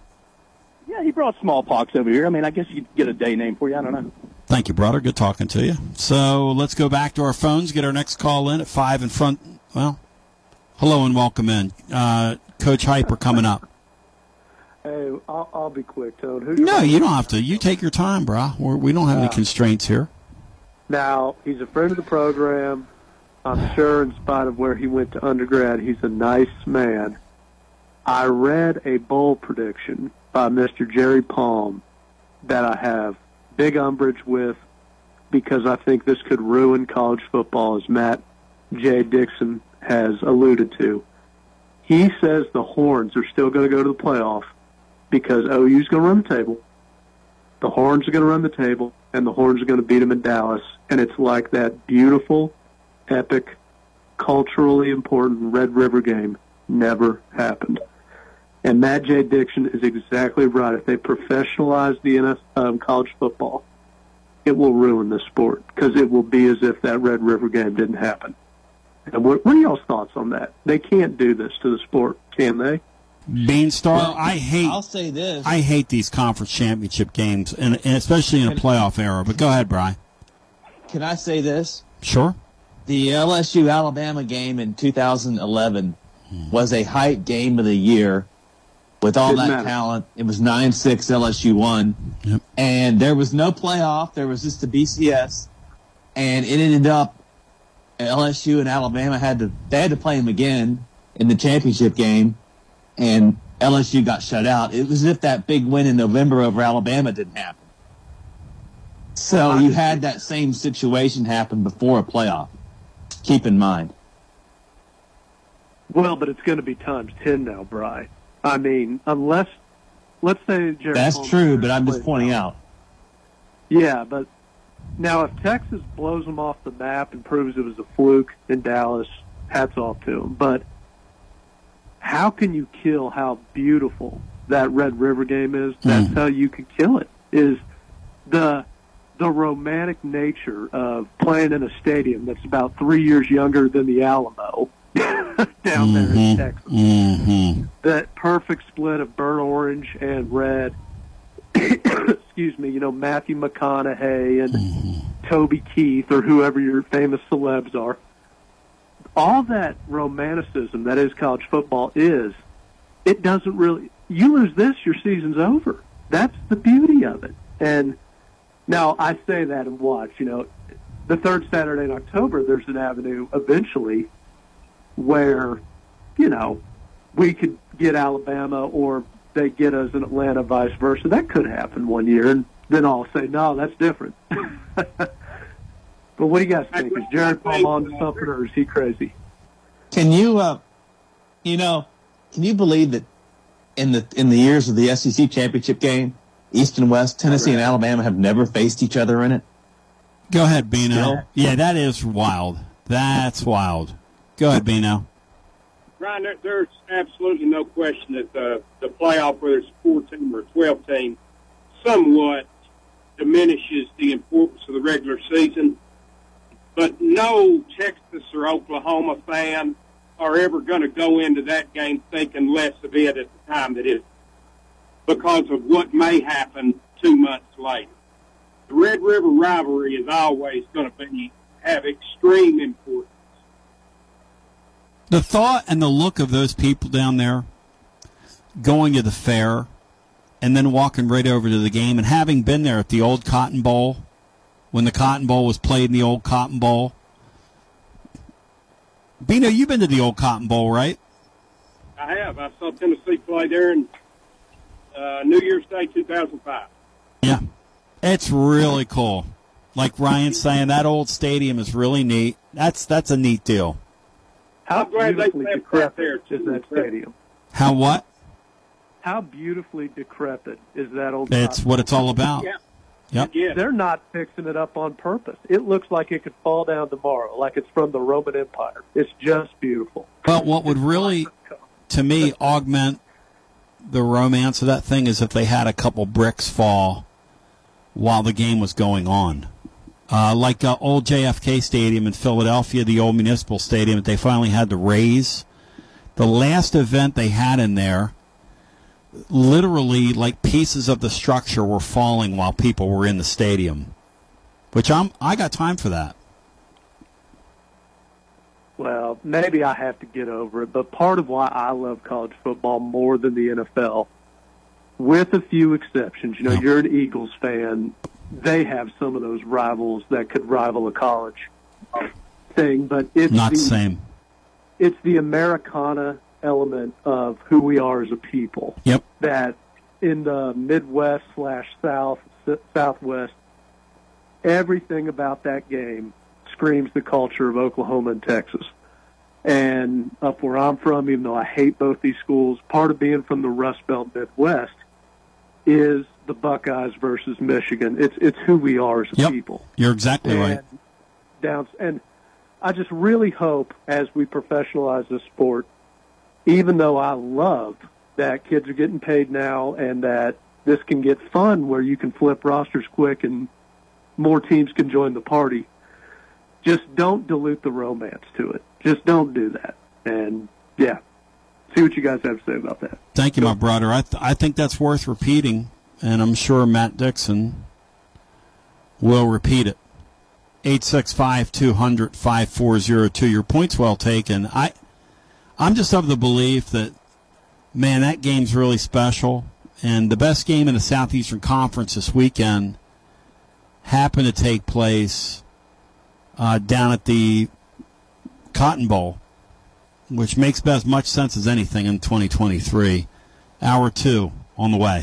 Yeah, he brought smallpox over here. I mean, I guess you could get a day name for you. I don't know. Thank you, brother. Good talking to you. So let's go back to our phones. Get our next call in at five in front. Well, hello and welcome in, uh, Coach Heupel coming up. Hey, I'll, I'll be quick, Toad. Who's No, you don't have to. You take your time, brah. We're, we don't have any constraints here. Now, he's a friend of the program. I'm sure, in spite of where he went to undergrad, he's a nice man. I read a bowl prediction by Mr. Jerry Palm that I have big umbrage with because I think this could ruin college football, as Matt J. Dixon has alluded to. He says the Horns are still going to go to the playoff because OU's going to run the table. The Horns are going to run the table, and the Horns are going to beat them in Dallas. And it's like that beautiful, epic, culturally important Red River game never happened. And Matt J. Dixon is exactly right. If they professionalize the NF, um, college football, it will ruin the sport because it will be as if that Red River game didn't happen. And what, what are y'all's thoughts on that? They can't do this to the sport, can they? Beanstar, I hate. I'll say this. I hate these conference championship games, and, and especially in a playoff era. But go ahead, Bry. Can I say this? Sure. The LSU Alabama game in 2011 was a hype game of the year with all Didn't that matter. talent. It was 9 6 LSU won. And there was no playoff, there was just a BCS. And it ended up LSU and Alabama had to they had to play them again in the championship game and LSU got shut out. It was as if that big win in November over Alabama didn't happen. So you had that same situation happen before a playoff. Keep in mind. Well, but it's going to be times 10 now, Bry. I mean, unless, let's say Jerry That's Palmer true, but I'm just pointing well. out. Yeah, but now if Texas blows them off the map and proves it was a fluke in Dallas, hats off to them. But how can you kill how beautiful that Red River game is? That's how you can kill it. Is the the romantic nature of playing in a stadium that's about three years younger than the Alamo [laughs] down there in Texas Mm-hmm. that perfect split of burnt orange and red. [coughs] Excuse me, you know Matthew McConaughey and Toby Keith or whoever your famous celebs are. All that romanticism that is college football is, it doesn't really. You lose this, your season's over. That's the beauty of it. And now I say that and watch. You know, the third Saturday in October, there's an avenue eventually where, you know, we could get Alabama or they get us in Atlanta, vice versa. That could happen one year, and then I'll say, no, that's different. [laughs] but what do you guys think? Is Jared Palm on to something, or is he crazy? Can you, uh, you know, can you believe that in the in the years of the SEC championship game, East and West, Tennessee and Alabama have never faced each other in it? Go ahead, Bino. Yeah. Yeah, that is wild. That's wild. Go ahead, Bino. Ryan, there, there's absolutely no question that the, the playoff, whether it's a four team or a 12 team, somewhat diminishes the importance of the regular season. But no Texas or Oklahoma fan are ever going to go into that game thinking less of it at the time that it is because of what may happen two months later. The Red River rivalry is always going to be have extreme importance. The thought and the look of those people down there going to the fair and then walking right over to the game and having been there at the old Cotton Bowl when the Cotton Bowl was played in the old Cotton Bowl. Bino, you've been to the old Cotton Bowl, right? I have. I saw Tennessee play there in uh, New Year's Day 2005. Yeah. It's really cool. Like Ryan's saying, that old stadium is really neat. That's that's a neat deal. How I'm glad they beautifully decrepit there. is that stadium? How what? How beautifully decrepit is that old? It's Cotton what it's all Bowl? about. Yep. They're not fixing it up on purpose. It looks like it could fall down tomorrow, like it's from the Roman Empire. It's just beautiful. But what would really, to me, augment the romance of that thing is if they had a couple bricks fall while the game was going on. Uh, like uh, old JFK Stadium in Philadelphia, the old municipal stadium that they finally had to raze The last event they had in there, literally like pieces of the structure were falling while people were in the stadium. Which I'm I got time for that. Well, maybe I have to get over it, but part of why I love college football more than the NFL, with a few exceptions, you know, you're an Eagles fan, they have some of those rivals that could rival a college thing, but it's Not the, same. It's the Americana element of who we are as a people. Yep. That in the Midwest slash South Southwest, everything about that game screams the culture of Oklahoma and Texas. And up where I'm from, even though I hate both these schools, part of being from the Rust Belt Midwest is the Buckeyes versus Michigan. It's it's who we are as a Yep. people. You're exactly right. And down and I just really hope as we professionalize this sport, even though I love that kids are getting paid now and that this can get fun where you can flip rosters quick and more teams can join the party. Just don't dilute the romance to it. Just don't do that. And yeah, see what you guys have to say about that. Thank you, my brother. I th- I think that's worth repeating, and I'm sure Matt Dixon will repeat it. 865 200 5402. Your point's well taken. I, I'm just of the belief that, man, that game's really special. And the best game in the Southeastern Conference this weekend happened to take place uh, down at the Cotton Bowl, which makes as much sense as anything in 2023. Hour two on the way.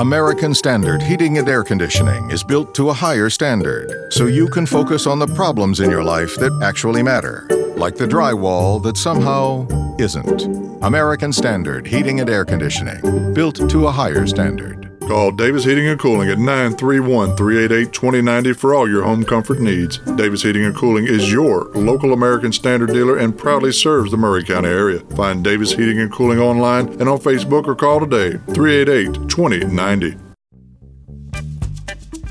American Standard Heating and Air Conditioning is built to a higher standard so you can focus on the problems in your life that actually matter, like the drywall that somehow isn't. American Standard Heating and Air Conditioning, built to a higher standard. Call Davis Heating and Cooling at 931 388 2090 for all your home comfort needs. Davis Heating and Cooling is your local American Standard dealer and proudly serves the Maury County area. Find Davis Heating and Cooling online and on Facebook or call today 388 2090.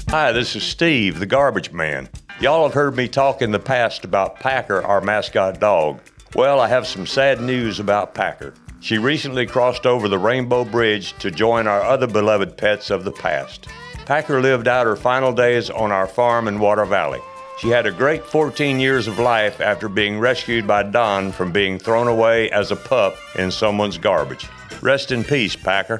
Hi, this is Steve, the garbage man. Y'all have heard me talk in the past about Packer, our mascot dog. Well, I have some sad news about Packer. She recently crossed over the Rainbow Bridge to join our other beloved pets of the past. Packer lived out her final days on our farm in Water Valley. She had a great 14 years of life after being rescued by Don from being thrown away as a pup in someone's garbage. Rest in peace, Packer.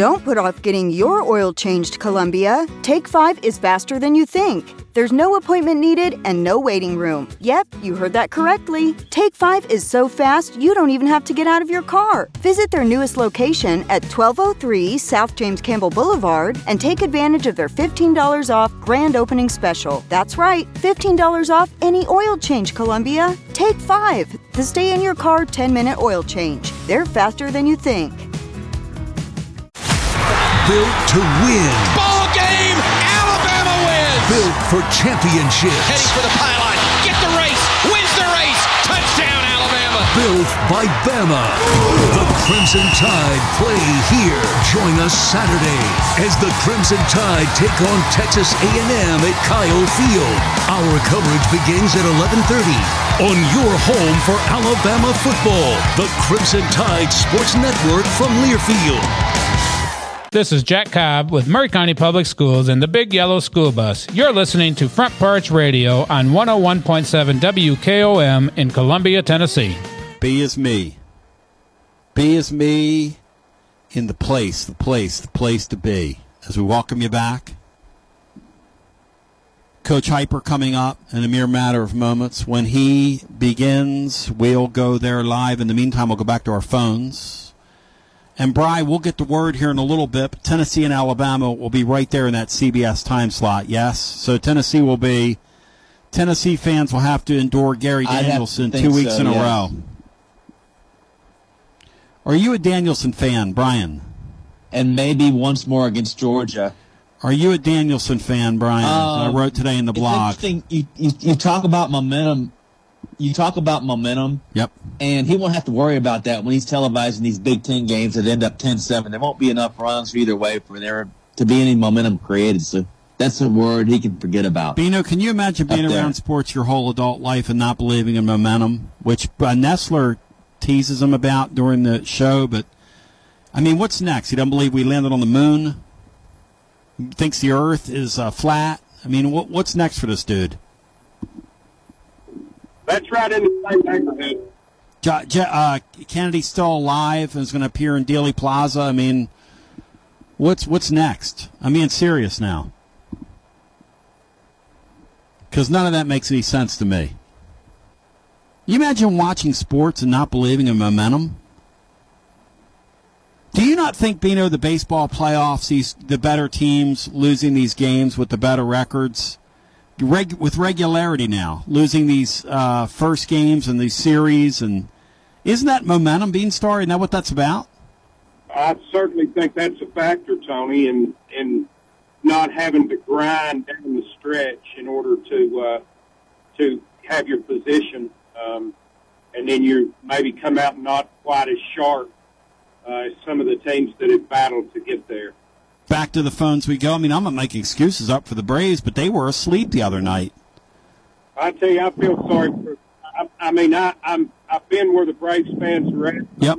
Don't put off getting your oil changed, Columbia. Take 5 is faster than you think. There's no appointment needed and no waiting room. Yep, you heard that correctly. Take 5 is so fast you don't even have to get out of your car. Visit their newest location at 1203 South James Campbell Boulevard and take advantage of their $15 off grand opening special. That's right, $15 off any oil change, Columbia. Take 5, the stay in your car 10 minute oil change. They're faster than you think. Built to win. Ball game! Alabama wins! Built for championships. Heading for the pylon. Get the race. Wins the race. Touchdown, Alabama. Built by Bama. The Crimson Tide play here. Join us Saturday as the Crimson Tide take on Texas A&M at Kyle Field. Our coverage begins at 11:30 on your home for Alabama football. The Crimson Tide Sports Network from Learfield. This is Jack Cobb with Maury County Public Schools and the Big Yellow School Bus. You're listening to Front Porch Radio on 101.7 WKOM in Columbia, Tennessee. Be is me. Be is me in the place, the place, the place to be. As we welcome you back. Coach Heupel coming up in a mere matter of moments. When he begins, we'll go there live. In the meantime, we'll go back to our phones. And Bry, we'll get the word here in a little bit. But Tennessee and Alabama will be right there in that CBS time slot. Yes, so Tennessee will be. Tennessee fans will have to endure Gary I'd have to Danielson two weeks so, in a yeah. row. Are you a Danielson fan, Brian? And maybe once more against Georgia. Are you a Danielson fan, Brian? I Um, wrote today in the it's blog. interesting. You, you, you talk about momentum. You talk about momentum. Yep. And he won't have to worry about that when he's televising these Big Ten games that end up 10-7. There won't be enough runs either way for there to be any momentum created. So that's a word he can forget about. Bino, can you imagine being there. around sports your whole adult life and not believing in momentum, which uh, Nessler teases him about during the show? But I mean, what's next? He doesn't believe we landed on the moon. He thinks the Earth is uh, flat. I mean, what, what's next for this dude? That's right in the same neighborhood. Uh, Kennedy's still alive and is going to appear in Dealey Plaza. I mean, what's what's next? I'm being serious now. Because none of that makes any sense to me. You imagine watching sports and not believing in momentum? Do you not think, Bino, the baseball playoffs, these the better teams losing these games with the better records, reg, with regularity now, losing these uh, first games and these series, and isn't that momentum, Beanstar? Isn't that what that's about? I certainly think that's a factor, Tony, in in not having to grind down the stretch in order to uh, to have your position, um, and then you maybe come out not quite as sharp uh, as some of the teams that have battled to get there. Back to the phones we go. I mean, I'm not making excuses up for the Braves, but they were asleep the other night. I tell you, I feel sorry for. I, I mean, I, I'm I've been where the Braves fans are at. Yep.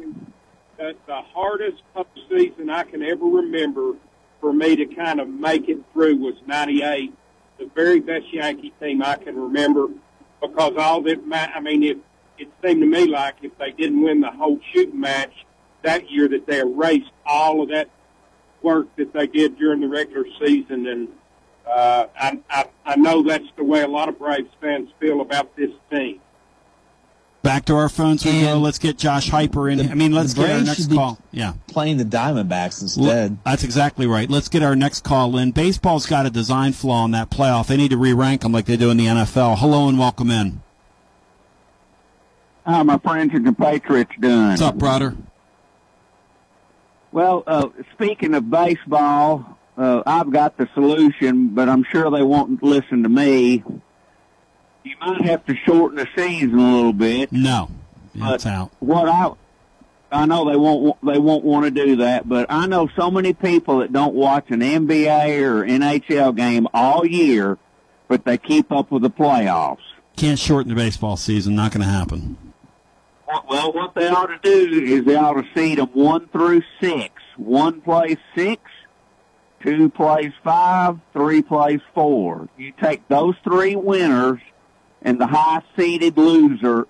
The, the hardest postseason I can ever remember for me to kind of make it through was '98, the very best Yankee team I can remember, because all that. I mean, it it seemed to me like if they didn't win the whole shooting match that year, that they erased all of that work that they did during the regular season, and uh, I, I I know that's the way a lot of Braves fans feel about this team. Back to our phones we go. Let's get Josh Heupel in. I mean, let's the get our next call. Yeah. Playing the Diamondbacks instead. That's exactly right. Let's get our next call in. Baseball's got a design flaw in that playoff. They need to re-rank them like they do in the NFL. Hello and welcome in. How my friends and compatriots doing? What's up, brother? Well, uh, speaking of baseball, uh, I've got the solution, but I'm sure they won't listen to me. you might have to shorten the season a little bit. No, it's out. What I I know they won't they won't want to do that, but I know so many people that don't watch an NBA or NHL game all year, but they keep up with the playoffs. Can't shorten the baseball season. Not going to happen. Well, what they ought to do is they ought to seed them one through six. One plays six, two plays five, three plays four. You take those three winners and the high seeded loser,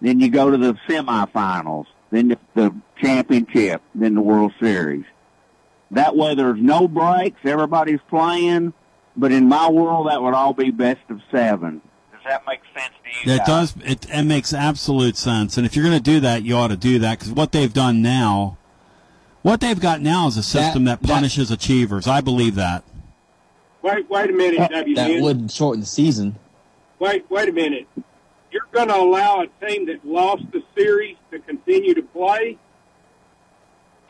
then you go to the semifinals, then the, the championship, then the World Series. That way there's no breaks, everybody's playing, but in my world that would all be best of seven. Does that make sense to you? It guys? does. It, it makes absolute sense. And if you're going to do that, you ought to do that because what they've done now, what they've got now is a system that, punishes achievers. I believe that. Wait, wait a minute, W. That would shorten the season. Wait, wait a minute. You're going to allow a team that lost the series to continue to play?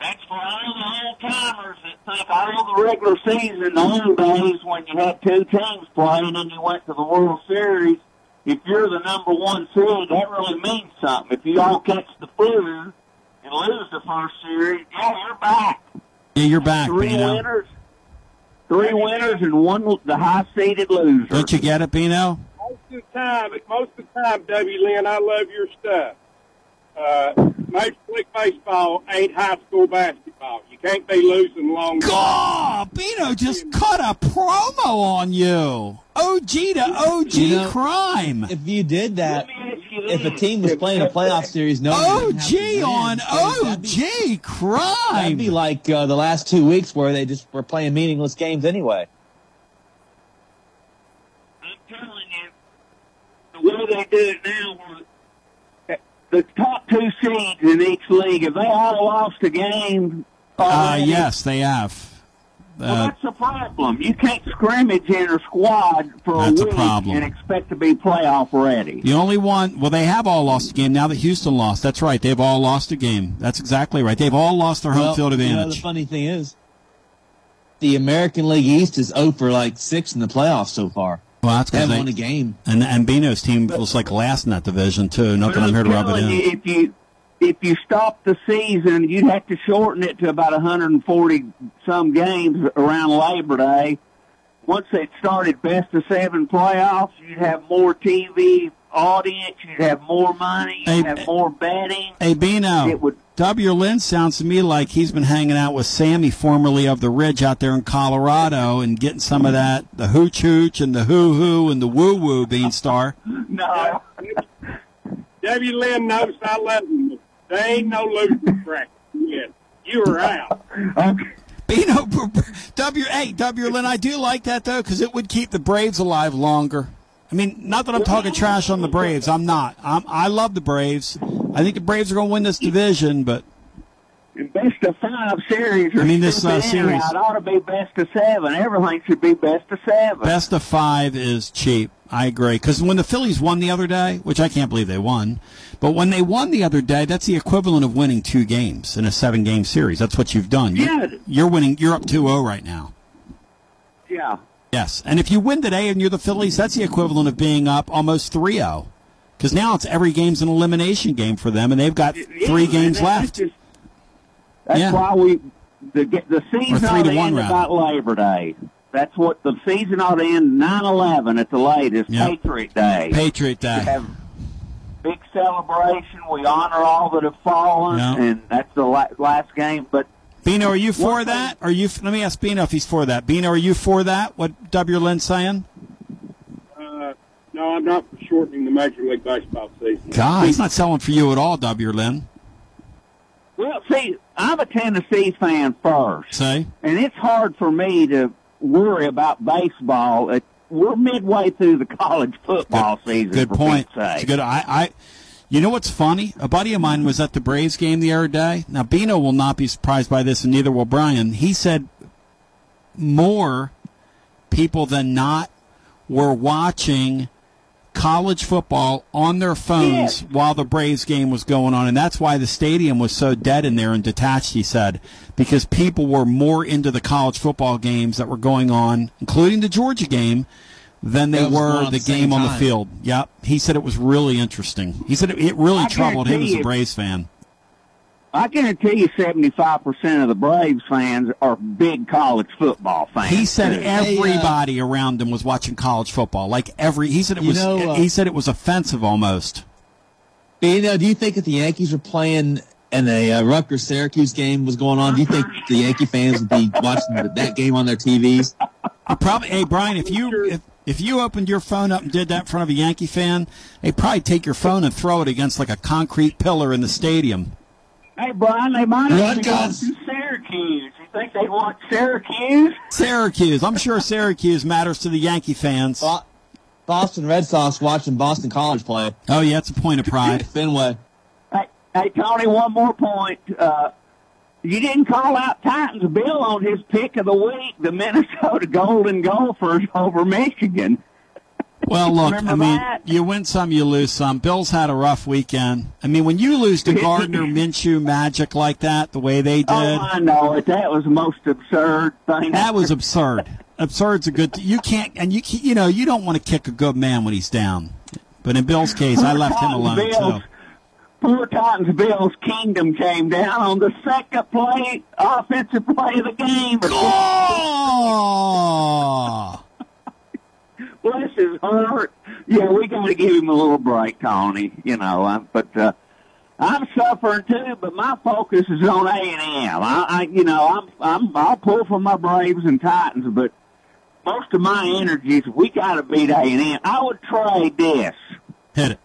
That's for all the old timers that think all the regular season, the old days when you had two teams playing and you went to the World Series, if you're the number one seed, that really means something. If you all catch the flu and lose the first series, yeah, you're back. Yeah, you're back, Three Bino. winners, three winners and one the high seeded loser. Don't you get it, Bino? Most of the time, most of the time, W. Lynn, I love your stuff. Uh, Major League Baseball ain't high school basketball. You can't be losing long. God, Bino just cut a promo on you. OG to OG You know, crime. If you did that, if a team was playing a playoff series, no OG on OG crime. That'd be like uh, the last two weeks where they just were playing meaningless games anyway. I'm telling you, the way they do it now, the top two seeds in each league, if they all lost a game, Uh, yes, they have. Well, Uh, that's the problem. You can't scrimmage in a squad for That's a a week problem. and expect to be playoff ready. the only one, well, they have all lost a game now that Houston lost. That's right. They've all lost a game. That's exactly right. They've all lost their home Well, field You know, the funny thing is, the American League East is 0 for like six in the playoffs so far. Well, that's They because haven't they, won a game. and, and Bino's team was like last in that division, too. Not that I'm here to rub it in. if you if you stop the season, you'd have to shorten it to about 140 some games around Labor Day. Once they started best of seven playoffs, you'd have more TV audience, you'd have more money, you'd Hey, have more betting. Hey, Bino, it would. W. Lynn sounds to me like he's been hanging out with Sammy, formerly of the Ridge, out there in Colorado, and getting some of that, the hooch hooch and the hoo hoo and the woo woo, bean star. No. W. Lynn knows I love him. There ain't no losing track. yet. You are out. Bino, [laughs] W. Hey, W. Lynn, I do like that, though, because it would keep the Braves alive longer. I mean, not that I'm talking trash on the Braves. I'm not. I'm, I love the Braves. I think the Braves are going to win this division, but Best of five series. I mean, this, uh, series- It ought to be best of seven. Everything should be best of seven. Best of five is cheap. I agree. Because when the Phillies won the other day, which I can't believe they won, but when they won the other day, that's the equivalent of winning two games in a seven game series. That's what you've done. You're, Yeah. you're winning. You're up 2 0 right now. Yeah. Yes. And if you win today and you're the Phillies, that's the equivalent of being up almost 3 0. Because now it's every game's an elimination game for them, and they've got three Yeah, games left. just- That's Yeah. why we the the season ought to to end about Labor Day. That's what the season ought to end 9-11 at the latest. Yep. Patriot Day. Patriot Day. We have big celebration. We honor all that have fallen, Yeah. and that's the la- last game. But Bino, are you for that? Are you? Let me ask Bino if he's for that. Bino, are you for that? What W. Lynn's saying? Uh, no, I'm not for shortening the Major League Baseball season. God, he's not selling for you at all, W. Lynn. well, see, I'm a Tennessee fan first. Say? and it's hard for me to worry about baseball. We're midway through the college football season. Good for point. Pete's sake. It's good. I, I, you know what's funny? A buddy of mine was at the Braves game the other day. Now Bino will not be surprised by this, and neither will Brian. He said more people than not were watching college football on their phones while the Braves game was going on, and that's why the stadium was so dead in there and detached. He said because people were more into the college football games that were going on, including the Georgia game, than they That was going were the the game on the field. Yep. He said it was really interesting. He said it, it really I troubled him as a Braves fan. I guarantee you, seventy-five percent of the Braves fans are big college football fans. He said too. everybody around him was watching college football. Like every, he said it was. know, uh, he said it was offensive almost. You know, do you think if the Yankees were playing and a uh, Rutgers Syracuse game was going on, do you think the Yankee fans would be watching that game on their TVs? Probably, hey Brian, if you if, if you opened your phone up and did that in front of a Yankee fan, they'd probably take your phone and throw it against like a concrete pillar in the stadium. Hey, Brian, they might have gone Rutgers. to Syracuse. You think they want Syracuse? Syracuse, I'm sure Syracuse matters to the Yankee fans. Boston Red Sox watching Boston College play. Oh yeah, it's a point of pride. Fenway. Hey, hey, Tony, one more point. Uh, you didn't call out Titans Bill on his pick of the week, the Minnesota [laughs] Golden Gophers over Michigan. Well, look, I mean, that? you win some, you lose some. Bill's had a rough weekend. I mean, when you lose to [laughs] Gardner Minshew Magic like that, the way they oh, did, Oh, I know it. That was the most absurd thing. that was absurd. Absurd's a good. You can't, and you you know, you don't want to kick a good man when he's down. But in Bill's case, I left him alone Bills, too. Poor Titans Bill's kingdom came down on the second play, offensive play of the game. Oh! [laughs] Bless his heart. Yeah, we got to give him a little break, Tony. You know, I, but uh, I'm suffering too. But my focus is on A and M. I, I, you know, I'm, I'm, I'll pull for my Braves and Titans, but most of my energies, we got to beat A and M. I would trade this. Hit it.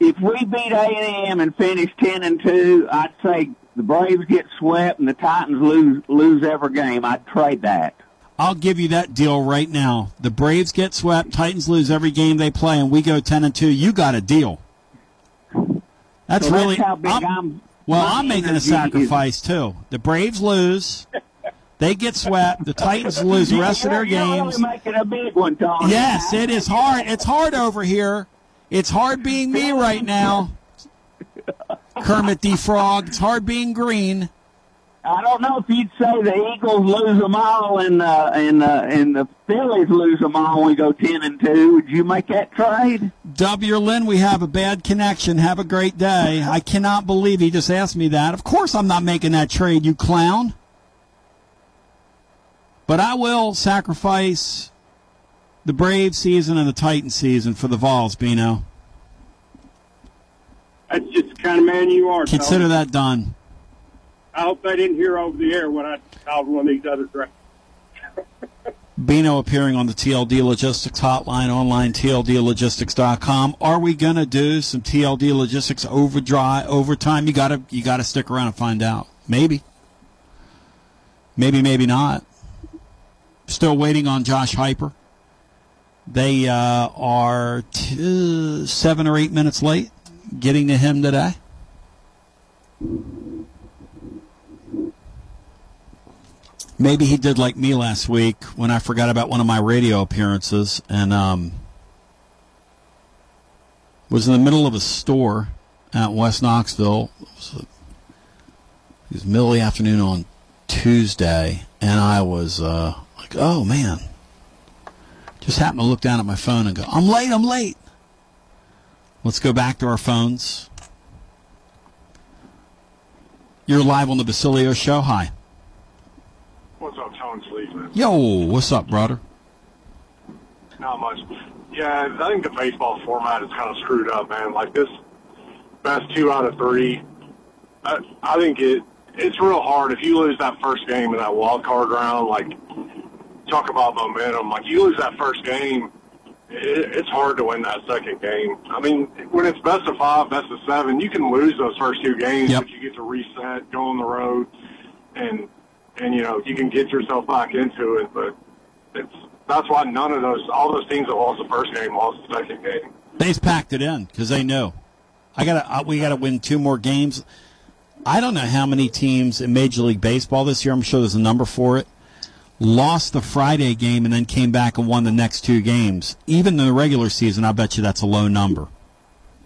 If we beat A and M and finish ten and two, I'd say the Braves get swept and the Titans lose lose every game. I'd trade that. I'll give you that deal right now. The Braves get swept, Titans lose every game they play, and we go ten and two. You got a deal. That's So really how big I'm- I'm. well. I'm making a energy is- sacrifice too. The Braves lose, they get swept. The Titans lose the rest of their You're really games. making a big one, Tony. Yes, it is hard. It's hard over here. It's hard being me right now. Kermit the Frog. It's hard being green. I don't know if you'd say the Eagles lose them all and uh, and uh, and the Phillies lose them all. when We go ten and two. Would you make that trade? W. Lynn, we have a bad connection. Have a great day. I cannot believe he just asked me that. Of course, I'm not making that trade, you clown. But I will sacrifice the Brave season and the Titan season for the Vols, Bino. That's just the kind of man you are. Consider that done. I hope they didn't hear over the air when I called one of these other drafts. [laughs] Bino appearing on the TLD Logistics hotline online, tldlogistics.com. Are we going to do some TLD Logistics overdrive overtime? You got to you got to stick around and find out. Maybe. Maybe maybe not. Still waiting on Josh Heupel. They uh, are two, 7 or 8 minutes late getting to him today. Maybe he did like me last week when I forgot about one of my radio appearances and um, was in the middle of a store at West Knoxville. It was, a, it was middle of the afternoon on Tuesday, and I was uh, like, "Oh man!" Just happened to look down at my phone and go, "I'm late. I'm late." Let's go back to our phones. You're live on the Basilio Show. Hi. What's up, Tone Sleeman? Yo, what's up, brother? Not much. Yeah, I think the baseball format is kind of screwed up, man. Like this, best two out of three. I, I think it it's real hard if you lose that first game in that wild card round. Like, talk about momentum. Like you lose that first game, it, it's hard to win that second game. I mean, when it's best of five, best of seven, you can lose those first two games, but you get to reset, go on the road, and and you know you can get yourself back into it. But it's that's why none of those, all those teams that lost the first game lost the second game. They've packed it in because they know. I got to. We got to win two more games. I don't know how many teams in Major League Baseball this year. I'm sure there's a number for it. Lost the Friday game and then came back and won the next two games. Even in the regular season, I bet you that's a low number.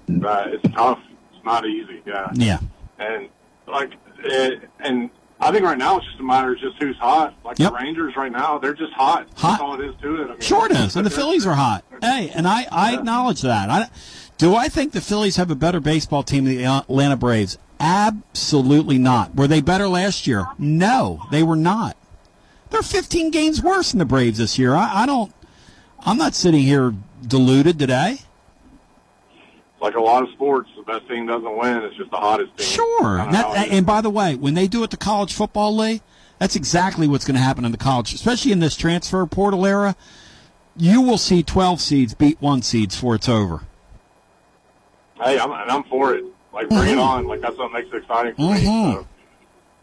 Uh, it's tough. It's not easy. Yeah. Yeah. And like, it, and I think right now it's just a matter of just who's hot. Like Yep. the Rangers right now, they're just hot. Hot. That's all it is to it. I mean, Sure it is, and the Phillies are hot. Hey, and I, I acknowledge that. I, do I think the Phillies have a better baseball team than the Atlanta Braves? Absolutely not. Were they better last year? No, they were not. They're 15 games worse than the Braves this year. I, I don't. I'm not sitting here deluded today. Like a lot of sports, the best team doesn't win. It's just the hottest team. Sure. That- how it is. and by the way, when they do it to college football league, that's exactly what's going to happen in the college, especially in this transfer portal era. You will see 12 seeds beat one seeds before it's over. Hey, I'm, and I'm for it. Like, bring Mm-hmm. it on. Like, that's what makes it exciting for me. So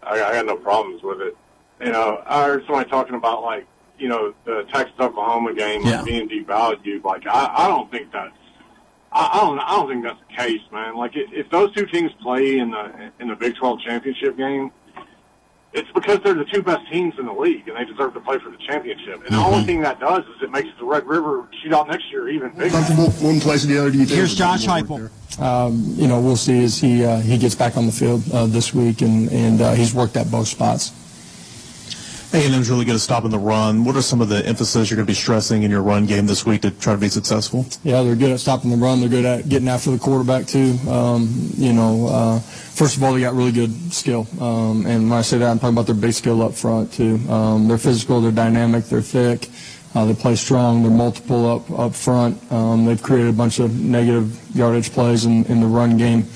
I, I got no problems with it. You know, I heard somebody talking about, like, you know, the Texas Oklahoma game Yeah. like, being devalued. Like, I, I don't think that's. I, I don't. I don't think that's the case, man. Like, if, if those two teams play in the in the Big 12 championship game, it's because they're the two best teams in the league, and they deserve to play for the championship. And the only thing that does is it makes the Red River shootout next year even bigger. Comfortable one place or the other? Do you think? Here's Josh Heupel. Um, you know, we'll see as he uh, he gets back on the field uh, this week, and and uh, he's worked at both spots. A&M's really good at stopping the run. What are some of the emphasis you're going to be stressing in your run game this week to try to be successful? Yeah, they're good at stopping the run. They're good at getting after the quarterback too. Um, you know, uh, first of all, they got really good skill, um, and when I say that, I'm talking about their big skill up front too. Um, they're physical, they're dynamic, they're thick. Uh, they play strong. They're multiple up up front. Um, they've created a bunch of negative yardage plays in, in the run game,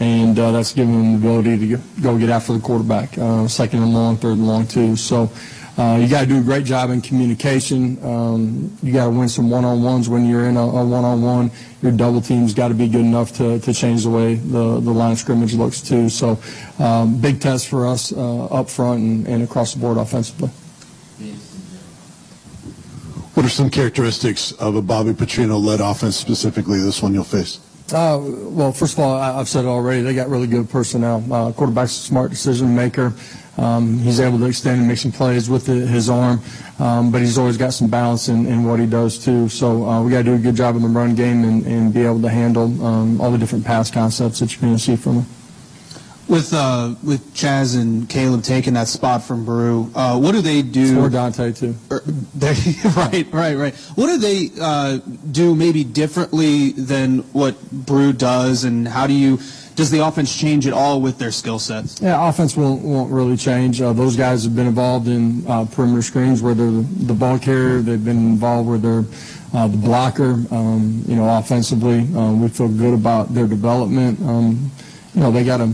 and uh, that's given them the ability to get, go get after the quarterback. Uh, second and long, third and long too. So. Uh, you got to do a great job in communication. Um, you got to win some one-on-ones when you're in a, a one-on-one. Your double team's got to be good enough to, to change the way the, the line of scrimmage looks too. So, um, big test for us uh, up front and, and across the board offensively. What are some characteristics of a Bobby Petrino-led offense, specifically this one you'll face? Uh, well, first of all, I, I've said it already. They got really good personnel. Uh, quarterback's a smart decision maker. Um, he's able to extend and make some plays with the, his arm, um, but he's always got some balance in, in what he does too. So uh, we got to do a good job in the run game and, and be able to handle um, all the different pass concepts that you're going to see from him. With uh, with Chas and Kaleb taking that spot from Bru, uh, what do they do? Or Dante too. They, [laughs] right, right, right. What do they uh, do maybe differently than what Bru does, and how do you? Does the offense change at all with their skill sets? Yeah, offense won't, won't really change. Uh, those guys have been involved in uh, perimeter screens where they're the, ball carrier. They've been involved where they're uh, the blocker. Um, you know, offensively, um, we feel good about their development. Um, you know, they got to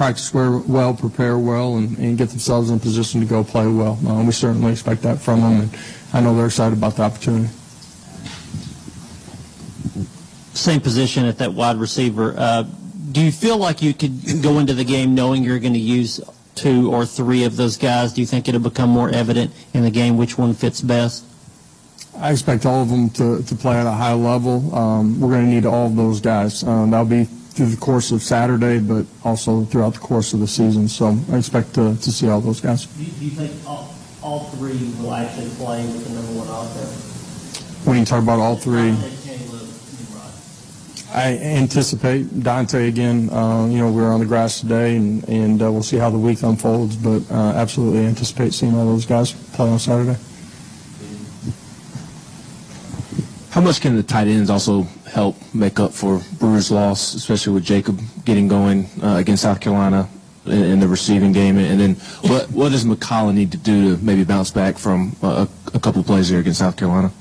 practice well, well prepare well, and, and get themselves in a position to go play well. Uh, we certainly expect that from them, and I know they're excited about the opportunity. same position at that wide receiver. Uh, do you feel like you could go into the game knowing you're going to use two or three of those guys? Do you think it'll become more evident in the game which one fits best? I expect all of them to, to play at a high level. Um, we're going to need all of those guys. Um, that'll be through the course of Saturday, but also throughout the course of the season. So I expect to, to see all those guys. Do you, do you think all, all three will actually play with the number one offense? When you talk about all three, I anticipate Dante again. Uh, you know, we're on the grass today, and, and uh, we'll see how the week unfolds. But uh, absolutely anticipate seeing all those guys play on Saturday. How much can the tight ends also help make up for Brewer's loss, especially with Jacob getting going uh, against South Carolina in, in the receiving game? And then what what does McCollum need to do to maybe bounce back from a, a couple plays here against South Carolina?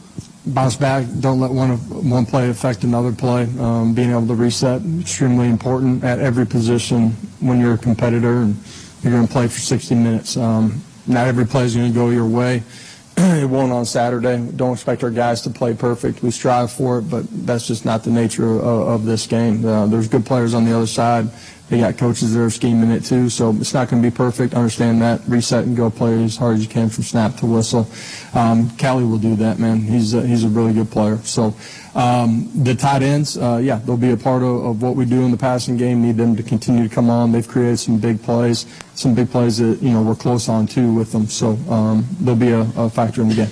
bounce back. Don't let one one play affect another play. Um, being able to reset extremely important at every position when you're a competitor and you're going to play for 60 minutes. Um, not every play is going to go your way. [clears throat] it won't on Saturday. Don't expect our guys to play perfect. We strive for it, but that's just not the nature of, of this game. Uh, there's good players on the other side. They got coaches that are scheming it too, so it's not going to be perfect. Understand that. Reset and go play as hard as you can from snap to whistle. Um, will do that, man. He's a, he's a really good player. So um, the tight ends, uh, yeah, they'll be a part of, of what we do in the passing game. Need them to continue to come on. They've created some big plays, some big plays that you know we're close on too with them. So um, they'll be a, a factor in the game.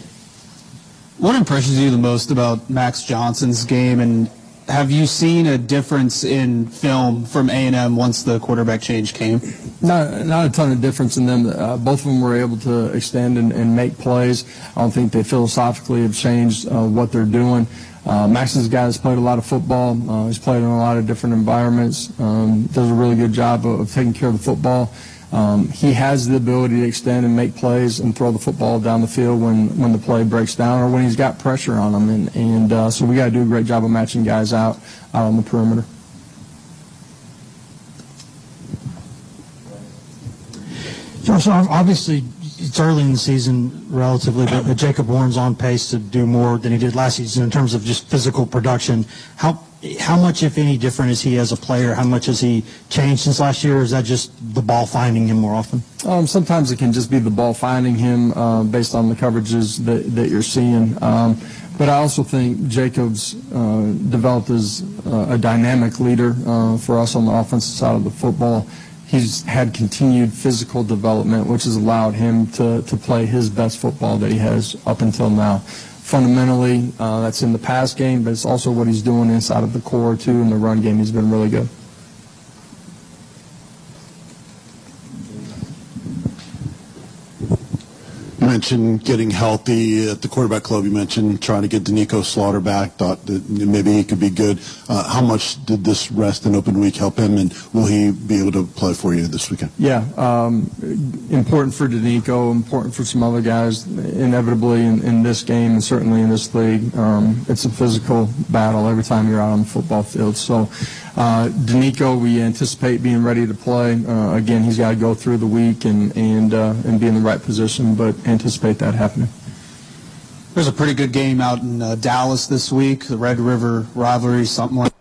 What impresses you the most about Max Johnson's game, and have you seen a difference in film from A&M once the quarterback change came? Not, not a ton of difference in them. Uh, both of them were able to extend and, and make plays. I don't think they philosophically have changed uh, what they're doing. Uh, Max is a guy that's played a lot of football. Uh, he's played in a lot of different environments. Um, does a really good job of, of taking care of the football. Um, he has the ability to extend and make plays and throw the football down the field when, when the play breaks down or when he's got pressure on him. And, and uh, so we got to do a great job of matching guys out, out on the perimeter. Josh, obviously it's early in the season relatively, but, but Jacob Warren's on pace to do more than he did last season in terms of just physical production. How how much, if any, different is he as a player? How much has he changed since last year? Is that just the ball finding him more often? Um, sometimes it can just be the ball finding him uh, based on the coverages that, that you're seeing. Um, but I also think Jacobs uh, developed as uh, a dynamic leader uh, for us on the offensive side of the football. He's had continued physical development, which has allowed him to, to play his best football that he has up until now fundamentally. Uh, that's in the pass game, but it's also what he's doing inside of the core, too, in the run game. He's been really good. Mentioned getting healthy at the quarterback club. You mentioned trying to get Doneiko Slaughter back. Thought that maybe he could be good. Uh, how much did this rest and open week help him, and will he be able to play for you this weekend? Yeah, um, important for Doneiko, important for some other guys. Inevitably in, in this game and certainly in this league, um, it's a physical battle every time you're out on the football field. So uh, Doneiko, we anticipate being ready to play. Uh, again, he's got to go through the week and and uh, and be in the right position, but anticipate that happening. There's a pretty good game out in uh, Dallas this week, the Red River rivalry, something like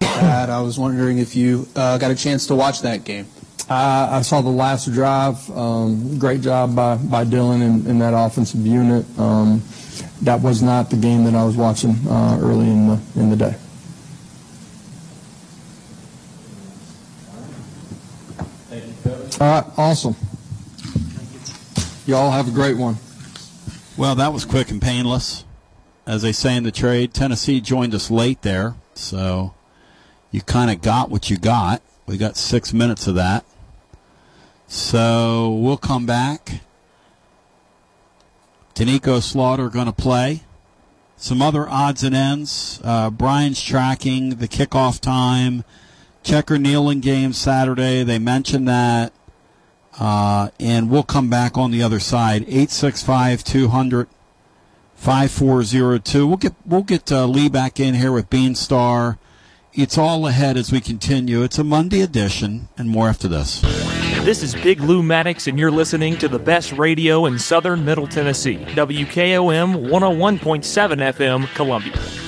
that. I was wondering if you uh, got a chance to watch that game. Uh, I saw the last drive. Um, great job by, by Dylan and, and that offensive unit. Um, that was not the game that I was watching uh, early in the in the day. All right, awesome. Y'all have a great one. Well, that was quick and painless. As they say in the trade, Tennessee joined us late there, so you kind of got what you got. We got six minutes of that. So we'll come back. Doneiko Slaughter going to play. Some other odds and ends. Uh, Brian's tracking the kickoff time. Checker Neyland game Saturday. They mentioned that. Uh, and we'll come back on the other side. 865 200 5402. We'll get, we'll get uh, Lee back in here with Beanstar. It's all ahead as we continue. It's a Monday edition, and more after this. This is Big Lou Maddox, and you're listening to the best radio in southern Middle Tennessee. WKOM 101.7 FM, Columbia.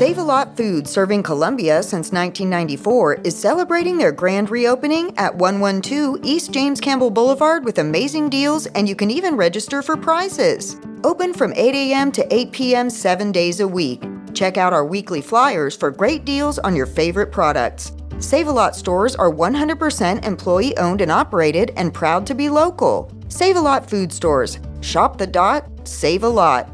Save a Lot Food, serving Columbia since 1994, is celebrating their grand reopening at 112 East James Campbell Boulevard with amazing deals, and you can even register for prizes. Open from 8 a.m. to 8 p.m. seven days a week. Check out our weekly flyers for great deals on your favorite products. Save a Lot stores are 100% employee owned and operated and proud to be local. Save a Lot food stores. Shop the dot, save a lot.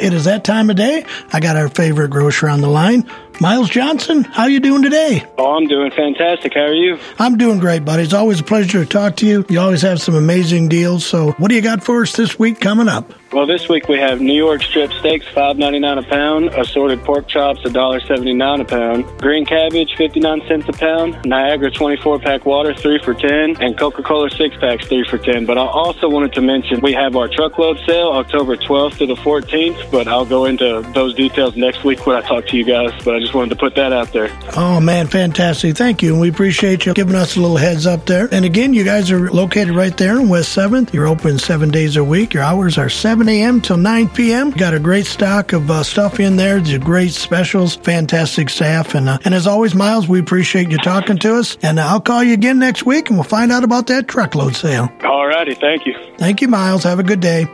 It is that time of day. I got our favorite grocer on the line. Miles Johnson, how you doing today? Oh, I'm doing fantastic. How are you? I'm doing great, buddy. It's always a pleasure to talk to you. You always have some amazing deals. So, what do you got for us this week coming up? Well, this week we have New York strip steaks, five ninety nine a pound. Assorted pork chops, a dollar seventy nine a pound. Green cabbage, fifty nine cents a pound. Niagara twenty four pack water, three for ten, and Coca Cola six packs, three for ten. But I also wanted to mention we have our truckload sale October twelfth to the fourteenth. But I'll go into those details next week when I talk to you guys. But I just wanted to put that out there. Oh, man, fantastic. Thank you. And we appreciate you giving us a little heads up there. And again, you guys are located right there in West 7th. You're open seven days a week. Your hours are 7 a.m. till 9 p.m. got a great stock of uh, stuff in there. There's great specials, fantastic staff. And, uh, and as always, Miles, we appreciate you talking to us. And uh, I'll call you again next week and we'll find out about that truckload sale. All righty. Thank you. Thank you, Miles. Have a good day.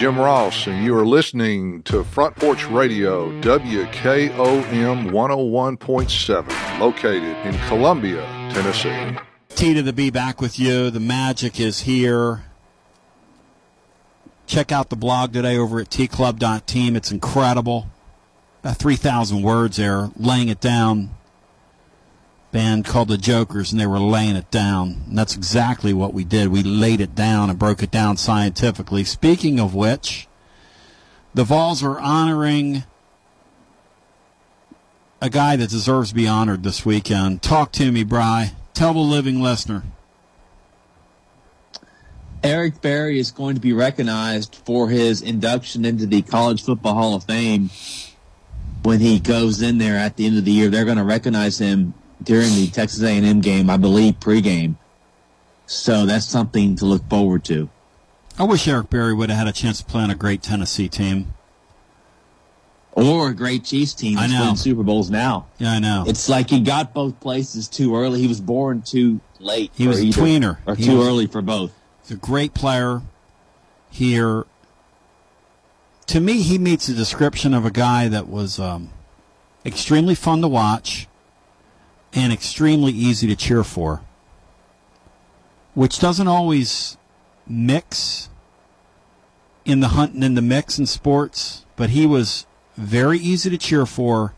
Jim Ross, and you are listening to Front Porch Radio, WKOM 101.7, located in Columbia, Tennessee. T to the B back with you. The magic is here. Check out the blog today over at tclub.team. It's incredible. About 3,000 words there, laying it down. band called the Jokers, and they were laying it down. And that's exactly what we did. We laid it down and broke it down scientifically. Speaking of which, the Vols are honoring a guy that deserves to be honored this weekend. Talk to me, Bry. Tell the living listener. Eric Berry is going to be recognized for his induction into the College Football Hall of Fame when he goes in there at the end of the year. They're going to recognize him during the Texas A&M game, I believe, pregame. So that's something to look forward to. I wish Eric Berry would have had a chance to play on a great Tennessee team. Or a great Chiefs team I that's know. winning Super Bowls now. Yeah, I know. It's like he got both places too early. He was born too late. He was a tweener. Or He too was- early for both. He's a great player here. To me, he meets the description of a guy that was um, extremely fun to watch and extremely easy to cheer for, which doesn't always mix in the hunt and in the mix in sports, but he was very easy to cheer for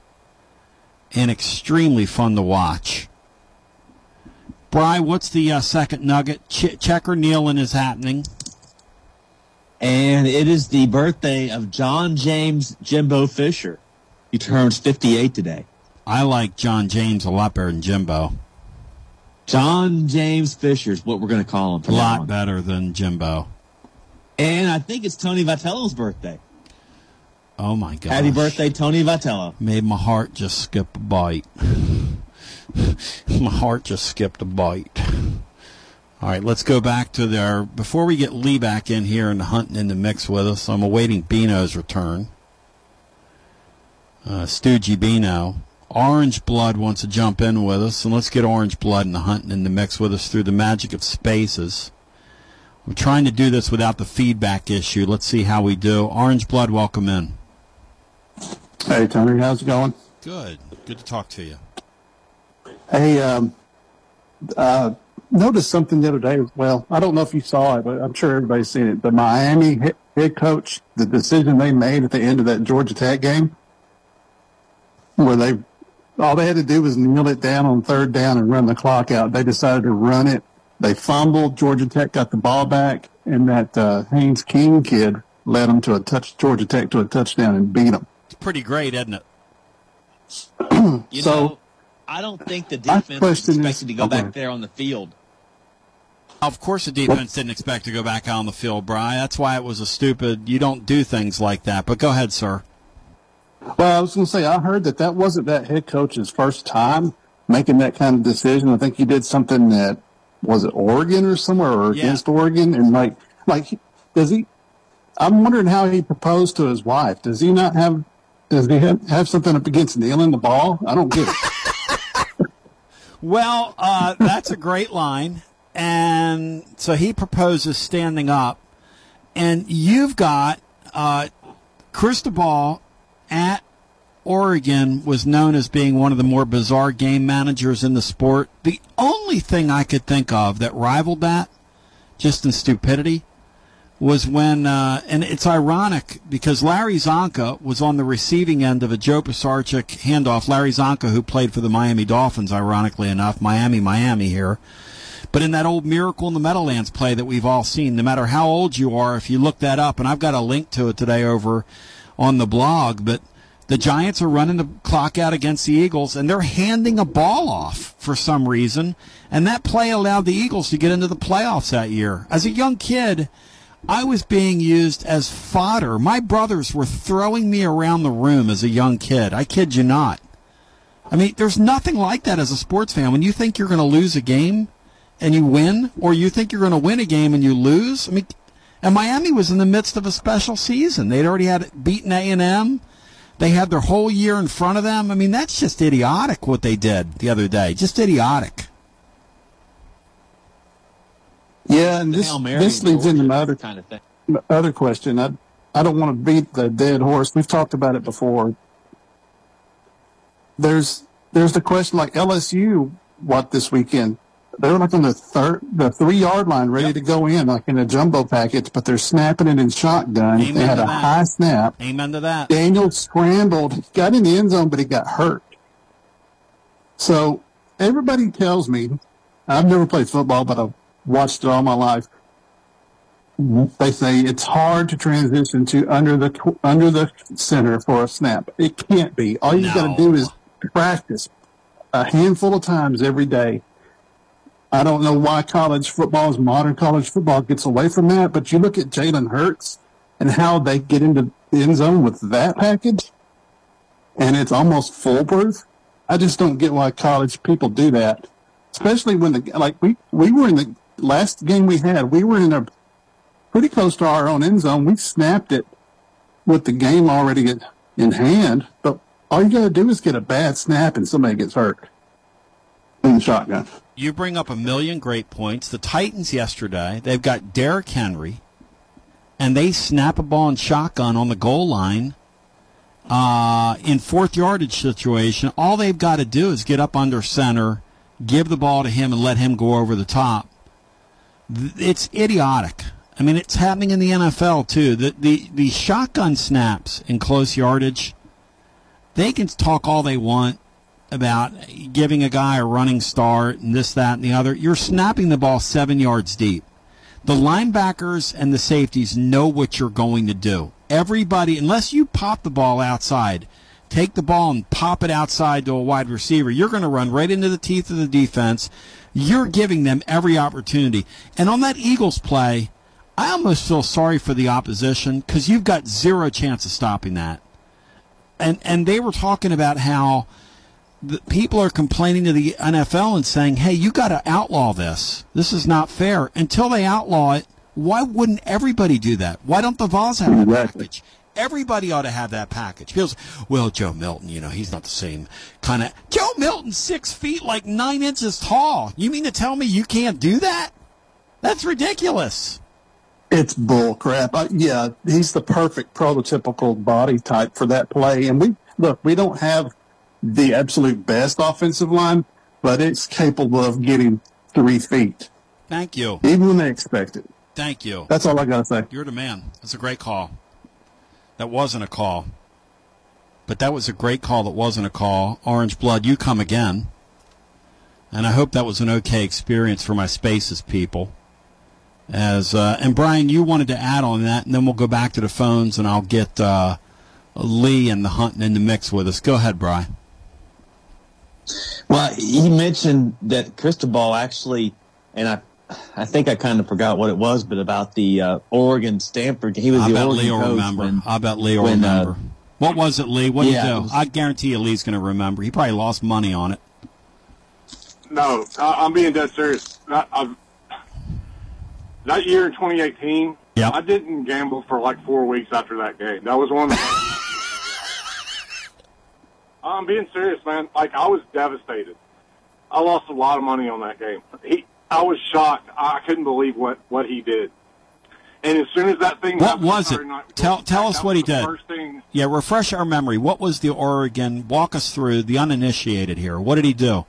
and extremely fun to watch. Bry, what's the uh, second nugget? Ch- checker Neyland is happening. And it is the birthday of John James Jimbo Fisher. He turns 58 today. I like John James a lot better than Jimbo. John James Fisher is what we're going to call him. A lot better than Jimbo. And I think it's Tony Vitello's birthday. Oh my god! Happy birthday, Tony Vitello. Made my heart just skip a bite. [laughs] my heart just skipped a bite. All right, let's go back to there. Before we get Lee back in here and hunting in the mix with us, I'm awaiting Bino's return. Uh, Stoogie Bino. Orange Blood wants to jump in with us, and let's get Orange Blood and the hunting in the mix with us through the magic of spaces. We're trying to do this without the feedback issue. Let's see how we do. Orange Blood, welcome in. Hey, Tony, how's it going? Good. Good to talk to you. Hey, um, uh, noticed something the other day. Well, I don't know if you saw it, but I'm sure everybody's seen it. The Miami head coach, the decision they made at the end of that Georgia Tech game, where they all they had to do was kneel it down on third down and run the clock out. They decided to run it. They fumbled. Georgia Tech got the ball back, and that uh, Haynes King kid led them to a touch. Georgia Tech to a touchdown and beat them. It's pretty great, isn't it? [clears throat] You So- know, I don't think the defense was is- expected to go okay. back there on the field. Of course, the defense didn't expect to go back out on the field, Bry. That's why it was a stupid. You don't do things like that. But go ahead, sir. Well, I was going to say, I heard that that wasn't that head coach's first time making that kind of decision. I think he did something that was it Oregon or somewhere or Yeah. against Oregon, and like, like, does he? I'm wondering how he proposed to his wife. Does he not have? Does he have, have something up against kneeling the ball? I don't get it. Well, uh, that's a great line. And so he proposes standing up. And you've got uh, Cristobal at Oregon was known as being one of the more bizarre game managers in the sport. The only thing I could think of that rivaled that, just in stupidity, was when, uh, and it's ironic because Larry Csonka was on the receiving end of a Joe Pisarcik handoff. Larry Csonka, who played for the Miami Dolphins, ironically enough, Miami, Miami here. But in that old Miracle in the Meadowlands play that we've all seen, no matter how old you are, if you look that up, and I've got a link to it today over on the blog, but the Giants are running the clock out against the Eagles, and they're handing a ball off for some reason, and that play allowed the Eagles to get into the playoffs that year. As a young kid, I was being used as fodder. My brothers were throwing me around the room as a young kid. I kid you not. I mean, there's nothing like that as a sports fan. When you think you're going to lose a game and you win, or you think you're going to win a game and you lose. I mean, and Miami was in the midst of a special season. They'd already had beaten A and M. They had their whole year in front of them. I mean, that's just idiotic what they did the other day. Just idiotic. Yeah, and this this leads into my other kind of thing. other question. I I don't want to beat the dead horse. We've talked about it before. There's there's the question like LSU what this weekend. They're like on the third the three yard line ready to go in like in a jumbo package, but they're snapping it in shotgun. Amen they had a that. high snap. Amen to that. Daniel scrambled, got in the end zone, but he got hurt. So everybody tells me, I've never played football, but I've watched it all my life. They say it's hard to transition to under the under the center for a snap. It can't be. All you got to do is practice a handful of times every day. I don't know why college football, is modern college football, gets away from that. But you look at Jalen Hurts and how they get into the end zone with that package, and it's almost foolproof. I just don't get why college people do that, especially when the like we we were in the last game we had. We were in a pretty close to our own end zone. We snapped it with the game already in, hand, but all you got to do is get a bad snap and somebody gets hurt in the shotgun. You bring up a million great points. The Titans yesterday, they've got Derrick Henry, and they snap a ball in shotgun on the goal line uh, in fourth yardage situation. All they've got to do is get up under center, give the ball to him, and let him go over the top. It's idiotic. I mean, it's happening in the NFL too. The the the shotgun snaps in close yardage. They can talk all they want about giving a guy a running start and this, that, and the other. You're snapping the ball seven yards deep. The linebackers and the safeties know what you're going to do. Everybody, unless you pop the ball outside, take the ball and pop it outside to a wide receiver, you're going to run right into the teeth of the defense. You're giving them every opportunity. And on that Eagles play, I almost feel sorry for the opposition because you've got zero chance of stopping that. And and they were talking about how the people are complaining to the NFL and saying, "Hey, you got to outlaw this. This is not fair." Until they outlaw it, why wouldn't everybody do that? Why don't the Vols have that package? Everybody ought to have that package. Feels well, Joe Milton. You know, he's not the same kind of Joe Milton, six feet, like nine inches tall. You mean to tell me you can't do that? That's ridiculous. It's bull crap. Uh, yeah, he's the perfect prototypical body type for that play. And we look, we don't have the absolute best offensive line, but it's capable of getting three feet, Thank you. even when they expect it. Thank you. That's all I got to say. You're the man. That's a great call. That wasn't a call. But that was a great call that wasn't a call. Orange Blood, you come again. And I hope that was an okay experience for my spaces people. As uh, and Brian, you wanted to add on that, and then we'll go back to the phones, and I'll get uh, Lee and the hunting in the mix with us. Go ahead, Brian. Well, he mentioned that Cristobal actually, and I, I think I kind of forgot what it was, but about the uh, Oregon Stanford. He was I the bet Oregon Lee will coach remember. when- I bet Lee will when, uh, remember. what was it, Lee? What did yeah, he it do? was- I guarantee you Lee's going to remember. He probably lost money on it. No, I, I'm being dead serious. That, I've, that year in 2018, Yep. I didn't gamble for like four weeks after that game. That was one of the. [laughs] I'm being serious, man. Like I was devastated. I lost a lot of money on that game. He, I was shocked. I couldn't believe what what he did. And as soon as that thing, What happened was it? Night, Tell tell us what he did. First thing, Yeah, refresh our memory. What was the Oregon? Walk us through the uninitiated here. What did he do?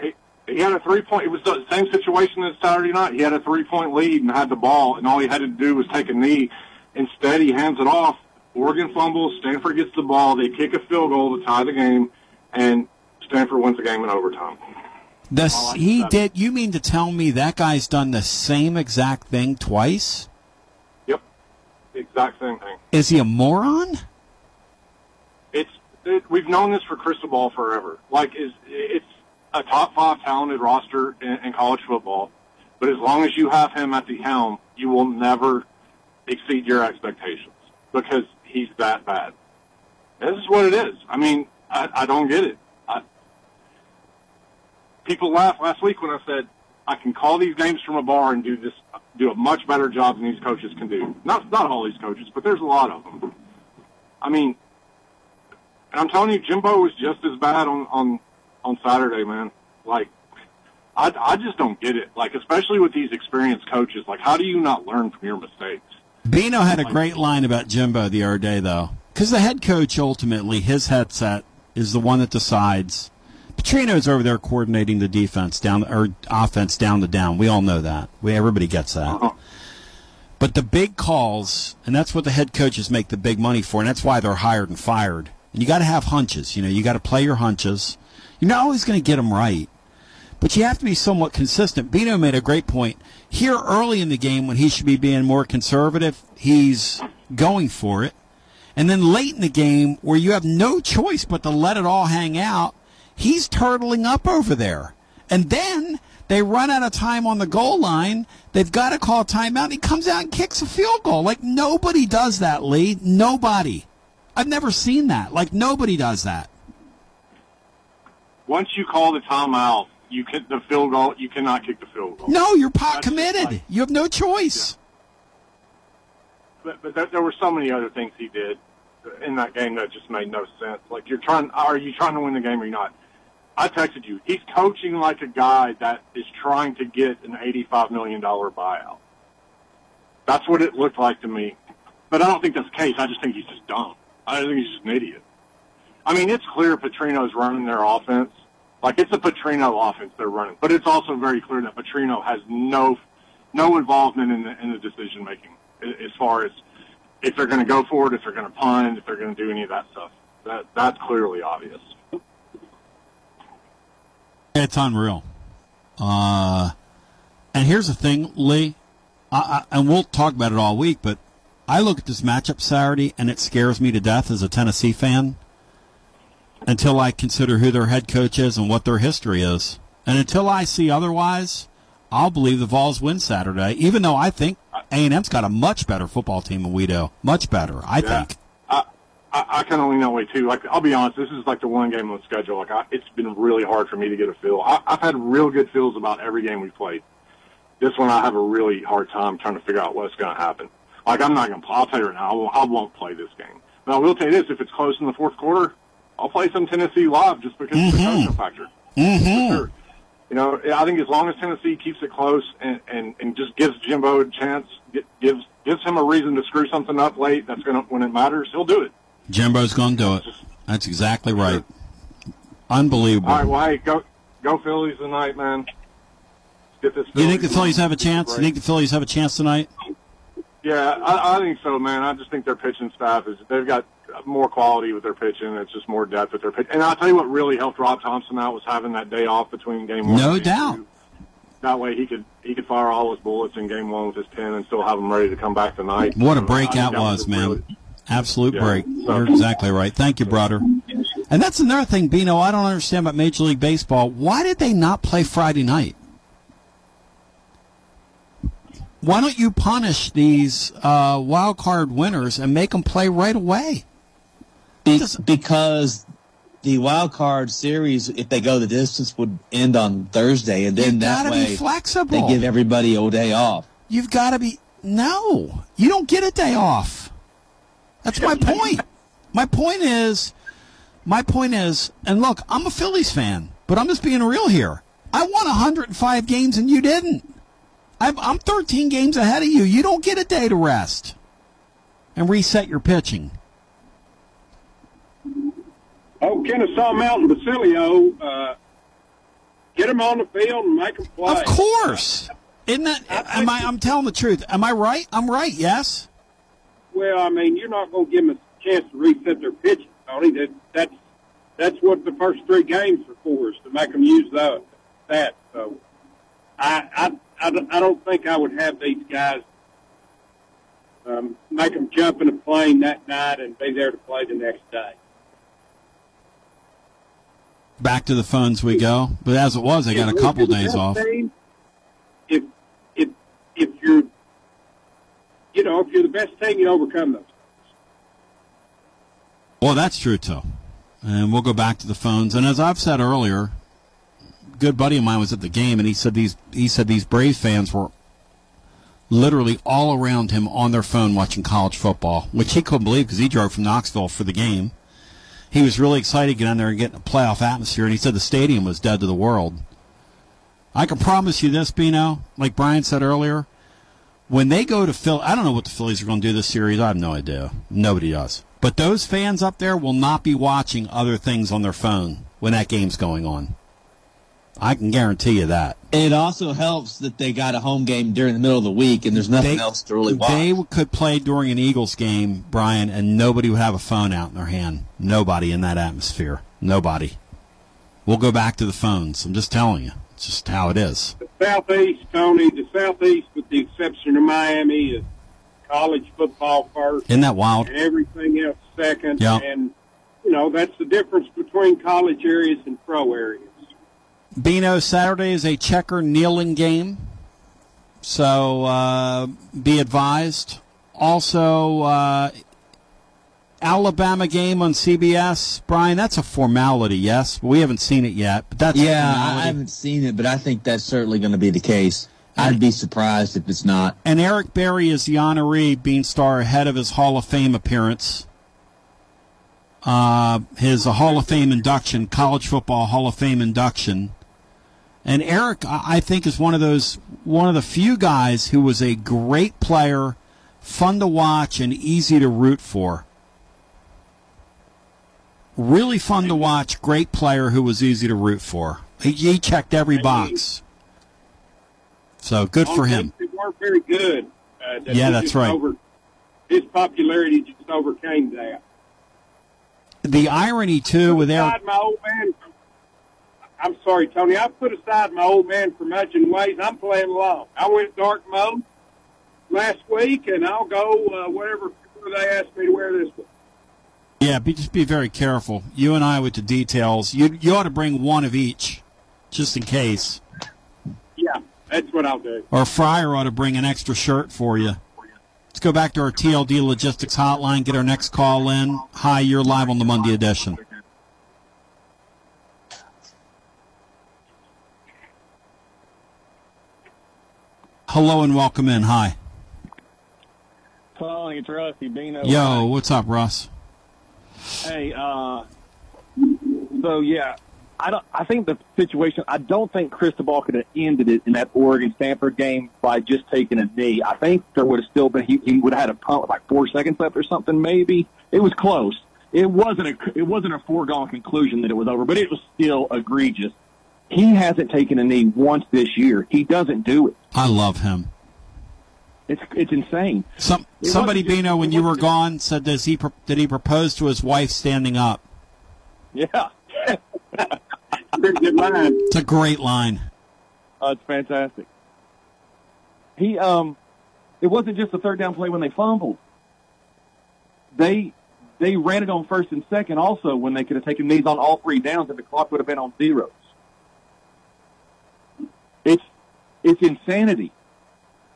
he, he had a three point. It was the same situation as Saturday night. He had a three point lead and had the ball, and all he had to do was take a knee. Instead, he hands it off. Oregon fumbles. Stanford gets the ball. They kick a field goal to tie the game, and Stanford wins the game in overtime. I he did. You mean to tell me that guy's done the same exact thing twice? Yep, the exact same thing. Is he a moron? It's it, we've known this for Cristobal forever. Like is it's a top five talented roster in, in college football, but as long as you have him at the helm, you will never exceed your expectations because he's that bad. This is what it is. I mean, I, I don't get it. People laughed last week when I said I can call these games from a bar and do this, do a much better job than these coaches can do. Not not all these coaches, but there's a lot of them. I mean, and I'm telling you, Jimbo was just as bad on on on Saturday, man. Like, I I just don't get it. Like, especially with these experienced coaches, like, how do you not learn from your mistakes? Bino had a great line about Jimbo the other day, though, because the head coach ultimately his headset is the one that decides. Petrino's over there coordinating the defense down or offense down the down. We all know that. We everybody gets that. Uh-huh. But the big calls, and that's what the head coaches make the big money for, and that's why they're hired and fired. And you got to have hunches. You know, you got to play your hunches. You're not always going to get them right. but you have to be somewhat consistent. Bino made a great point. Here early in the game, when he should be being more conservative, he's going for it. And then late in the game, where you have no choice but to let it all hang out, he's turtling up over there. And then they run out of time on the goal line. They've got to call timeout. And he comes out and kicks a field goal. Like nobody does that, Lee. Nobody. I've never seen that. Like nobody does that. Once you call the timeout, you can the field goal. You cannot kick the field goal. No, you're pot committed. you have no choice. But, but there, there were so many other things he did in that game that just made no sense. Like you're trying, are you trying to win the game or you're not? I texted you. He's coaching like a guy that is trying to get an $85 million buyout. That's what it looked like to me. But I don't think that's the case. I just think he's just dumb. I think he's just an idiot. I mean, it's clear Petrino's running their offense. Like it's a Petrino offense they're running, but it's also very clear that Petrino has no no involvement in the in the decision making as far as if they're going to go for it, if they're going to punt, if they're going to do any of that stuff. That that's clearly obvious. It's unreal. Uh, and here's the thing, Lee, I, I, and we'll talk about it all week, but I look at this matchup Saturday and it scares me to death as a Tennessee fan until I consider who their head coach is and what their history is. And until I see otherwise, I'll believe the Vols win Saturday, even though I think A&M's got a much better football team than we do. Much better, I Yeah. think. I, I kind of lean that way too. Like I'll be honest, this is like the one game on the schedule. Like I, it's been really hard for me to get a feel. I, I've had real good feels about every game we've played. This one, I have a really hard time trying to figure out what's going to happen. Like I'm not going to. I'll tell you right now, I won't, I won't play this game. But I will tell you this: if it's close in the fourth quarter, I'll play some Tennessee live just because of the coaching factor. Mm-hmm. Sure. You know, I think as long as Tennessee keeps it close and, and, and just gives Jimbo a chance, gives gives him a reason to screw something up late, that's going to when it matters, he'll do it. Jimbo's going to do it. That's exactly right. Unbelievable. All right, well, hey, go go Phillies tonight, man. Get this. you think the Phillies have a Break. chance? You think the Phillies have a chance tonight? Yeah, I, I think so, man. I just think their pitching staff is they've got more quality with their pitching. It's just more depth with their pitch. And I'll tell you what really helped Rob Thomson out was having that day off between game one. No and game doubt. two. That way he could he could fire all his bullets in game one with his pen and still have them ready to come back tonight. What a breakout I break think that that was, man. really- Absolute Yeah. break. So- You're exactly right. Thank you, brother. And that's another thing, Bino, I don't understand about Major League Baseball. Why did they not play Friday night? Why don't you punish these uh, wild card winners and make them play right away? Be- because the wild card series, if they go the distance, would end on Thursday, and then You that gotta be way flexible. they give everybody a day off. You've got to be. No, you don't get a day off. That's my point. My point is, my point is, and look, I'm a Phillies fan, but I'm just being real here. I won 105 games and you didn't. I'm, I'm 13 games ahead of you. You don't get a day to rest and reset your pitching. Oh, Kennesaw Mountain Basilio, uh, get him on the field and make them play. Of course. Isn't that? Am I? I'm telling the truth. Am I right? I'm right. Yes. Well, I mean, you're not going to give them a chance to reset their pitching, Tony. That, that's that's what the first three games are for, is to make them use that. that. So, I, I, I, don't- I don't think I would have these guys um, make them jump in a plane that night and be there to play the next day. Back to the phones we go. But as it was, they got a couple days off. team, if if if you're, you know, if you're the best team, you overcome those. Well, that's true too. And we'll go back to the phones. And as I've said earlier, a good buddy of mine was at the game, and he said these he said these Braves fans were literally all around him on their phone watching college football, which he couldn't believe because he drove from Knoxville for the game. He was really excited to get in there and get in a playoff atmosphere, and he said the stadium was dead to the world. I can promise you this, Bino, like Brian said earlier, when they go to Phil, I don't know what the Phillies are going to do this series. I have no idea. Nobody does. But those fans up there will not be watching other things on their phone when that game's going on. I can guarantee you that. It also helps that they got a home game during the middle of the week, and there's nothing They- else to really watch. They could play during an Eagles game, Brian, and nobody would have a phone out in their hand. Nobody in that atmosphere. Nobody. We'll go back to the phones. I'm just telling you. It's just how it is. The Southeast, Tony, the Southeast, with the exception of Miami, is college football first. Isn't that wild? And everything else second. Yeah. And, you know, that's the difference between college areas and pro areas. Bino, Saturday is a checker Neyland game. So uh, be advised. Also, uh, Alabama game on CBS. Brian, that's a formality, yes? We haven't seen it yet, but that's yeah, I haven't seen it, but I think that's certainly going to be the case. I'd be surprised if it's not. And Eric Berry is the honoree Beanstar ahead of his Hall of Fame appearance. Uh, his uh, Hall of Fame induction, college football Hall of Fame induction. And Eric, I I think, is one of those one of the few guys who was a great player, fun to watch, and easy to root for. Really fun to watch, great player who was easy to root for. He, he checked every box. So good for him. They weren't very good. Uh, that Yeah, that's right. Over, his popularity just overcame that. The irony too with Eric. aside my old man. I'm sorry, Tony. I put aside my old man for much in ways. I'm playing along. I went dark mode last week, and I'll go uh, whatever they ask me to wear this week. Yeah, be, just be very careful. You and I with the details. You you ought to bring one of each, just in case. Yeah, that's what I'll do. Or Fryer ought to bring an extra shirt for you. Let's go back to our TLD Logistics hotline. Get our next call in. Hi, you're live on the Monday edition. Hello and welcome in. Hi. Tony, it's Rusty Bino. Yo, what's up, Russ? Hey, uh, so yeah, I don't. I think the situation. I don't think Cristobal could have ended it in that Oregon Stanford game by just taking a knee. I think there would have still been. He, he would have had a punt with like four seconds left or something. Maybe it was close. It wasn't a. It wasn't a foregone conclusion that it was over, but it was still egregious. He hasn't taken a knee once this year. He doesn't do it. I love him. It's it's insane. Some It somebody, wasn't just- Bino, when you were wasn't gone, said does he did he propose to his wife standing up? Yeah. It's a great line. Oh, it's fantastic. He um, it wasn't just the third down play when they fumbled. They they ran it on first and second also when they could have taken knees on all three downs and the clock would have been on zeros. It's it's insanity.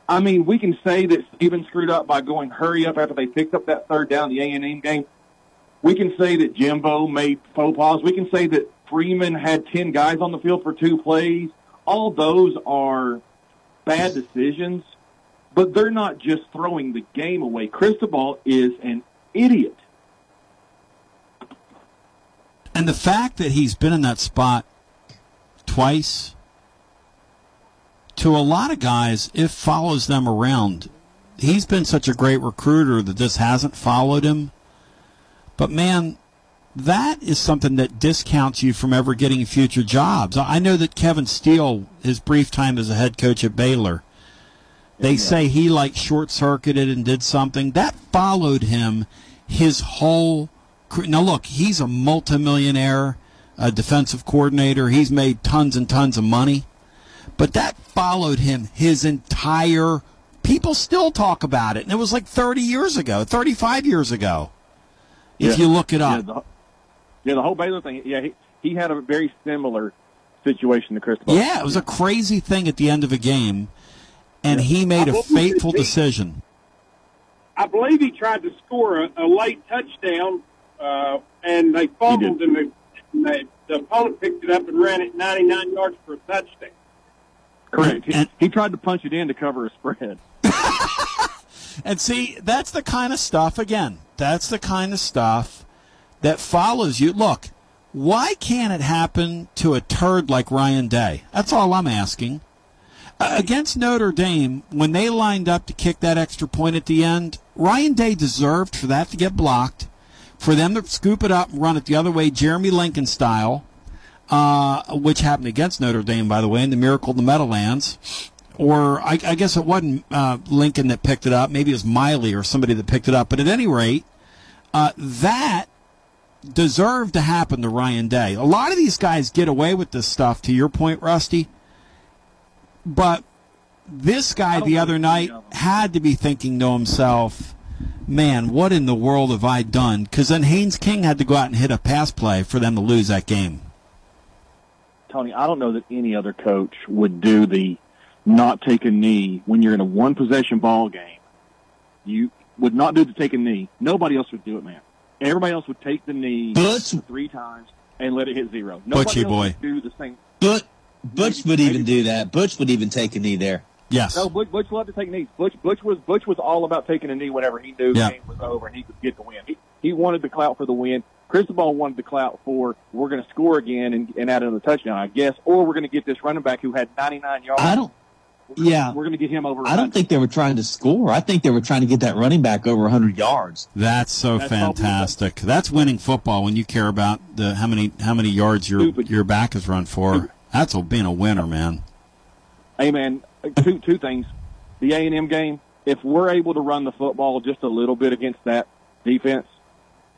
I mean, we can say that Steven screwed up by going hurry up after they picked up that third down the A and M game. We can say that Jimbo made faux pas. We can say that Freeman had ten guys on the field for two plays. All those are bad decisions, but they're not just throwing the game away. Cristobal is an idiot. And the fact that he's been in that spot twice, to a lot of guys, it follows them around. He's been such a great recruiter that this hasn't followed him. But man, that is something that discounts you from ever getting future jobs. I know that Kevin Steele, his brief time as a head coach at Baylor, they say he like short circuited and did something that followed him his whole. car- Now look, he's a multimillionaire, a defensive coordinator. He's made tons and tons of money, but that followed him his entire. People still talk about it, and it was like 30 years ago, 35 years ago. If Yeah. you look it Yeah, up, the, yeah, the whole Baylor thing. Yeah, he, he had a very similar situation to Cristobal. yeah, it was a crazy thing at the end of a game, and he made a What was it, fateful decision. I believe he tried to score a, a late touchdown, uh, and they fumbled, and, the, and they, the opponent picked it up and ran it 99 yards for a touchdown. Correct. He, he tried to punch it in to cover a spread. [laughs] And see, that's the kind of stuff, again, that's the kind of stuff that follows you. Look, why can't it happen to a turd like Ryan Day? That's all I'm asking. Uh, against Notre Dame, when they lined up to kick that extra point at the end, Ryan Day deserved for that to get blocked, for them to scoop it up and run it the other way, Jeremy Lincoln style, uh, which happened against Notre Dame, by the way, in the Miracle of the Meadowlands or I, I guess it wasn't uh, Lincoln that picked it up. Maybe it was Miley or somebody that picked it up. But at any rate, uh, that deserved to happen to Ryan Day. A lot of these guys get away with this stuff. To your point, Rusty, but this guy the other night had to be thinking to himself, man, what in the world have I done? Because then Haynes King had to go out and hit a pass play for them to lose that game. Tony, I don't know that any other coach would do the not take a knee when you're in a one possession ball game. You would not do the take a knee. Nobody else would do it, man. Everybody else would take the knee three times and let it hit zero. Nobody Butchie else boy. would do the same. But Butch would even do that. Butch would even take a knee there. Yes. No, Butch, Butch loved to take knees. Butch, Butch was Butch was all about taking a knee whenever he knew Yeah. the game was over and he could get the win. He, he wanted the clout for the win. Cristobal wanted the clout for we're going to score again and, and add another touchdown, I guess, or we're going to get this running back who had 99 yards. I don't. Yeah. We're going to get him over. I don't think they were trying to score. I think they were trying to get that running back over 100 yards. That's so That's all we fantastic. That's winning football when you care about the how many how many yards your your back is run for. That's a, being a winner, man. Hey man, two two things. The A and M game. If we're able to run the football just a little bit against that defense,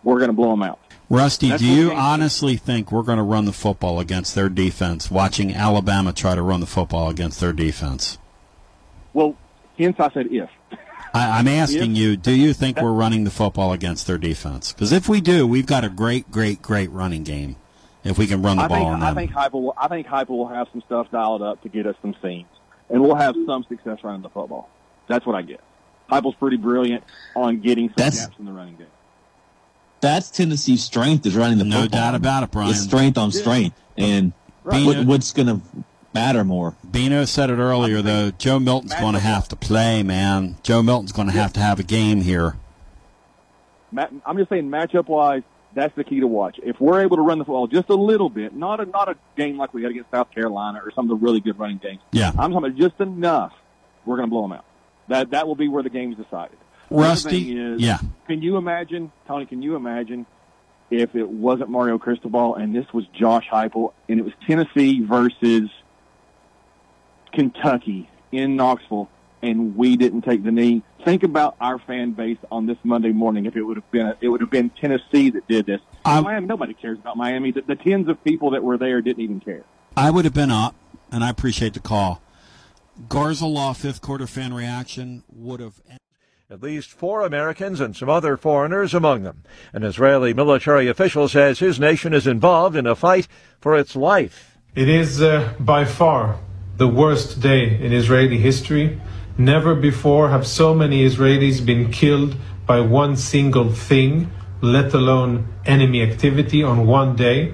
we're going to blow them out. Rusty, That's do you honestly think we're going to run the football against their defense? Watching Alabama try to run the football against their defense. Well, hence I said if. I, I'm asking If- you, do you think we're running the football against their defense? Because if we do, we've got a great, great, great running game. If we can run the I ball think on I think will, I think Heupel will have some stuff dialed up to get us some seams, and we'll have some success running the football. That's what I get. Heupel's pretty brilliant on getting some That's- gaps in the running game. That's Tennessee's strength is running the No football. doubt about it, Brian. It's strength on strength. And Right. what, what's going to matter more? Bino said it earlier, though. Joe Milton's going to have to play, man. Joe Milton's going to have to have a game here. Ma- I'm just saying, matchup wise, that's the key to watch. If we're able to run the football just a little bit, not a not a game like we had against South Carolina or some of the really good running games. Yeah. I'm talking about just enough. We're going to blow them out. That that will be where the game's decided. Rusty, is, yeah. Can you imagine, Tony? Can you imagine if it wasn't Mario Cristobal and this was Josh Heupel and it was Tennessee versus Kentucky in Knoxville and we didn't take the knee? Think about our fan base on this Monday morning. If it would have been, it would have been Tennessee that did this. Miami, nobody cares about Miami. The, the tens of people that were there didn't even care. I would have been up, and I appreciate the call. Garza Law fifth quarter fan reaction would have. At least four Americans and some other foreigners among them. An Israeli military official says his nation is involved in a fight for its life. It is uh, by far the worst day in Israeli history. Never before have so many Israelis been killed by one single thing, let alone enemy activity on one day.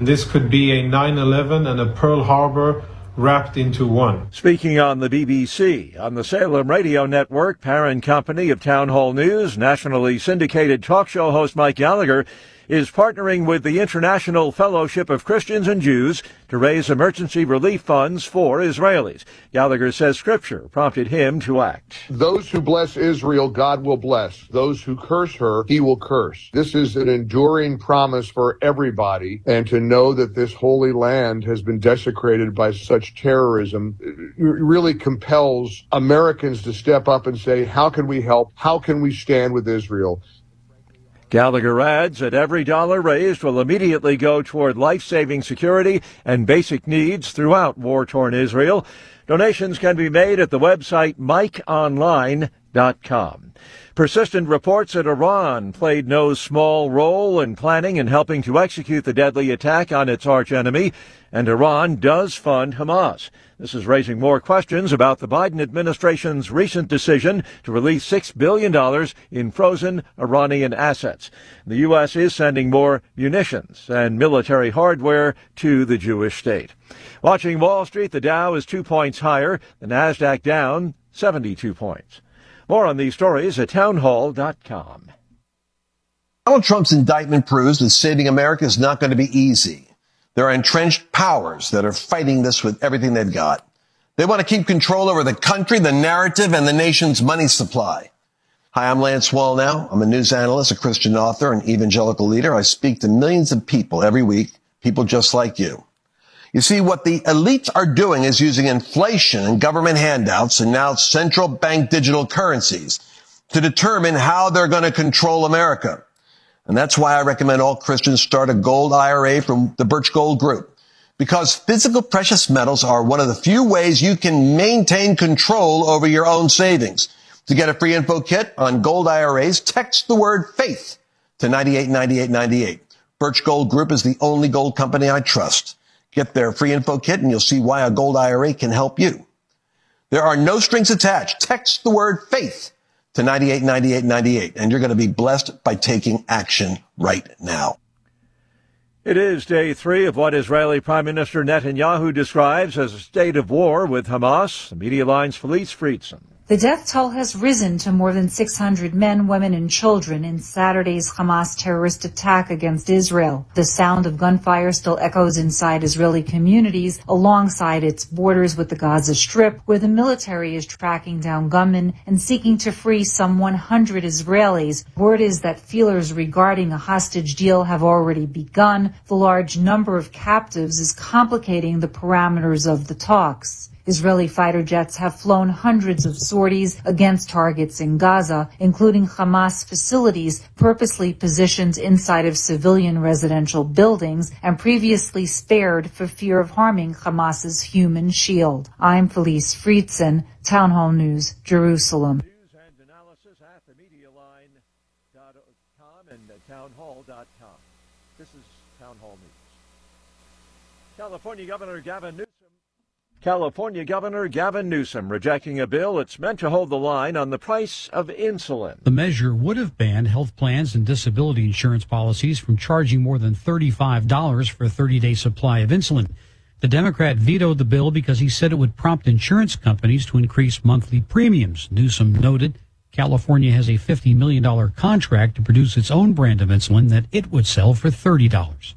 This could be a 9 11 and a Pearl Harbor wrapped into one. Speaking on the BBC, on the Salem Radio Network, parent company of Town Hall News, nationally syndicated talk show host Mike Gallagher is partnering with the International Fellowship of Christians and Jews to raise emergency relief funds for Israelis. Gallagher says scripture prompted him to act. Those who bless Israel, God will bless. Those who curse her, he will curse. This is an enduring promise for everybody. And to know that this holy land has been desecrated by such terrorism really compels Americans to step up and say, how can we help? How can we stand with Israel? Gallagher adds that every dollar raised will immediately go toward life-saving security and basic needs throughout war-torn Israel. Donations can be made at the website mikeonline.com. Persistent reports that Iran played no small role in planning and helping to execute the deadly attack on its archenemy, and Iran does fund Hamas. This is raising more questions about the Biden administration's recent decision to release $6 billion in frozen Iranian assets. The U.S. is sending more munitions and military hardware to the Jewish state. Watching Wall Street, the Dow is two points higher, the NASDAQ down 72 points. More on these stories at townhall.com. Donald Trump's indictment proves that saving America is not going to be easy. There are entrenched powers that are fighting this with everything they've got. They want to keep control over the country, the narrative, and the nation's money supply. Hi, I'm Lance Wallnau. I'm a news analyst, a Christian author, an evangelical leader. I speak to millions of people every week, people just like you. You see, what the elites are doing is using inflation and government handouts and now central bank digital currencies to determine how they're going to control America. And that's why I recommend all Christians start a gold IRA from the Birch Gold Group. because physical precious metals are one of the few ways you can maintain control over your own savings. To get a free info kit on gold IRAs, text the word faith to 989898. Birch Gold Group is the only gold company I trust. Get their free info kit and you'll see why a gold IRA can help you. There are no strings attached. Text the word faith to 989898 and you're going to be blessed by taking action right now. It is day three of what Israeli Prime Minister Netanyahu describes as a state of war with Hamas. The Media Line's Felice Friedson. The death toll has risen to more than 600 men, women, and children in Saturday's Hamas terrorist attack against Israel. The sound of gunfire still echoes inside Israeli communities alongside its borders with the Gaza Strip, where the military is tracking down gunmen and seeking to free some 100 Israelis. Word is that feelers regarding a hostage deal have already begun. The large number of captives is complicating the parameters of the talks. Israeli fighter jets have flown hundreds of sorties against targets in Gaza, including Hamas facilities purposely positioned inside of civilian residential buildings and previously spared for fear of harming Hamas's human shield. I'm Felice Friedson, Town Hall News, Jerusalem. This is Town Hall News. California Governor Gavin Newsom California Governor Gavin Newsom rejecting a bill that's meant to hold the line on the price of insulin. The measure would have banned health plans and disability insurance policies from charging more than $35 for a 30 day supply of insulin. The Democrat vetoed the bill because he said it would prompt insurance companies to increase monthly premiums. Newsom noted California has a $50 million contract to produce its own brand of insulin that it would sell for $30.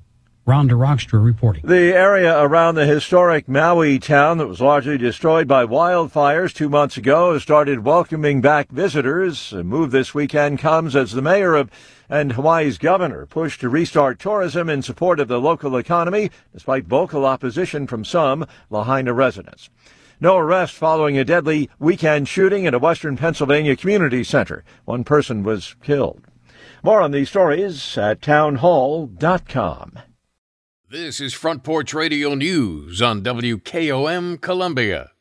Rhonda Rockstra reporting. The area around the historic Maui town that was largely destroyed by wildfires two months ago has started welcoming back visitors. A move this weekend comes as the mayor of and Hawaii's governor push to restart tourism in support of the local economy, despite vocal opposition from some Lahaina residents. No arrest following a deadly weekend shooting at a western Pennsylvania community center. One person was killed. More on these stories at townhall.com. This is Front Porch Radio News on WKOM Columbia.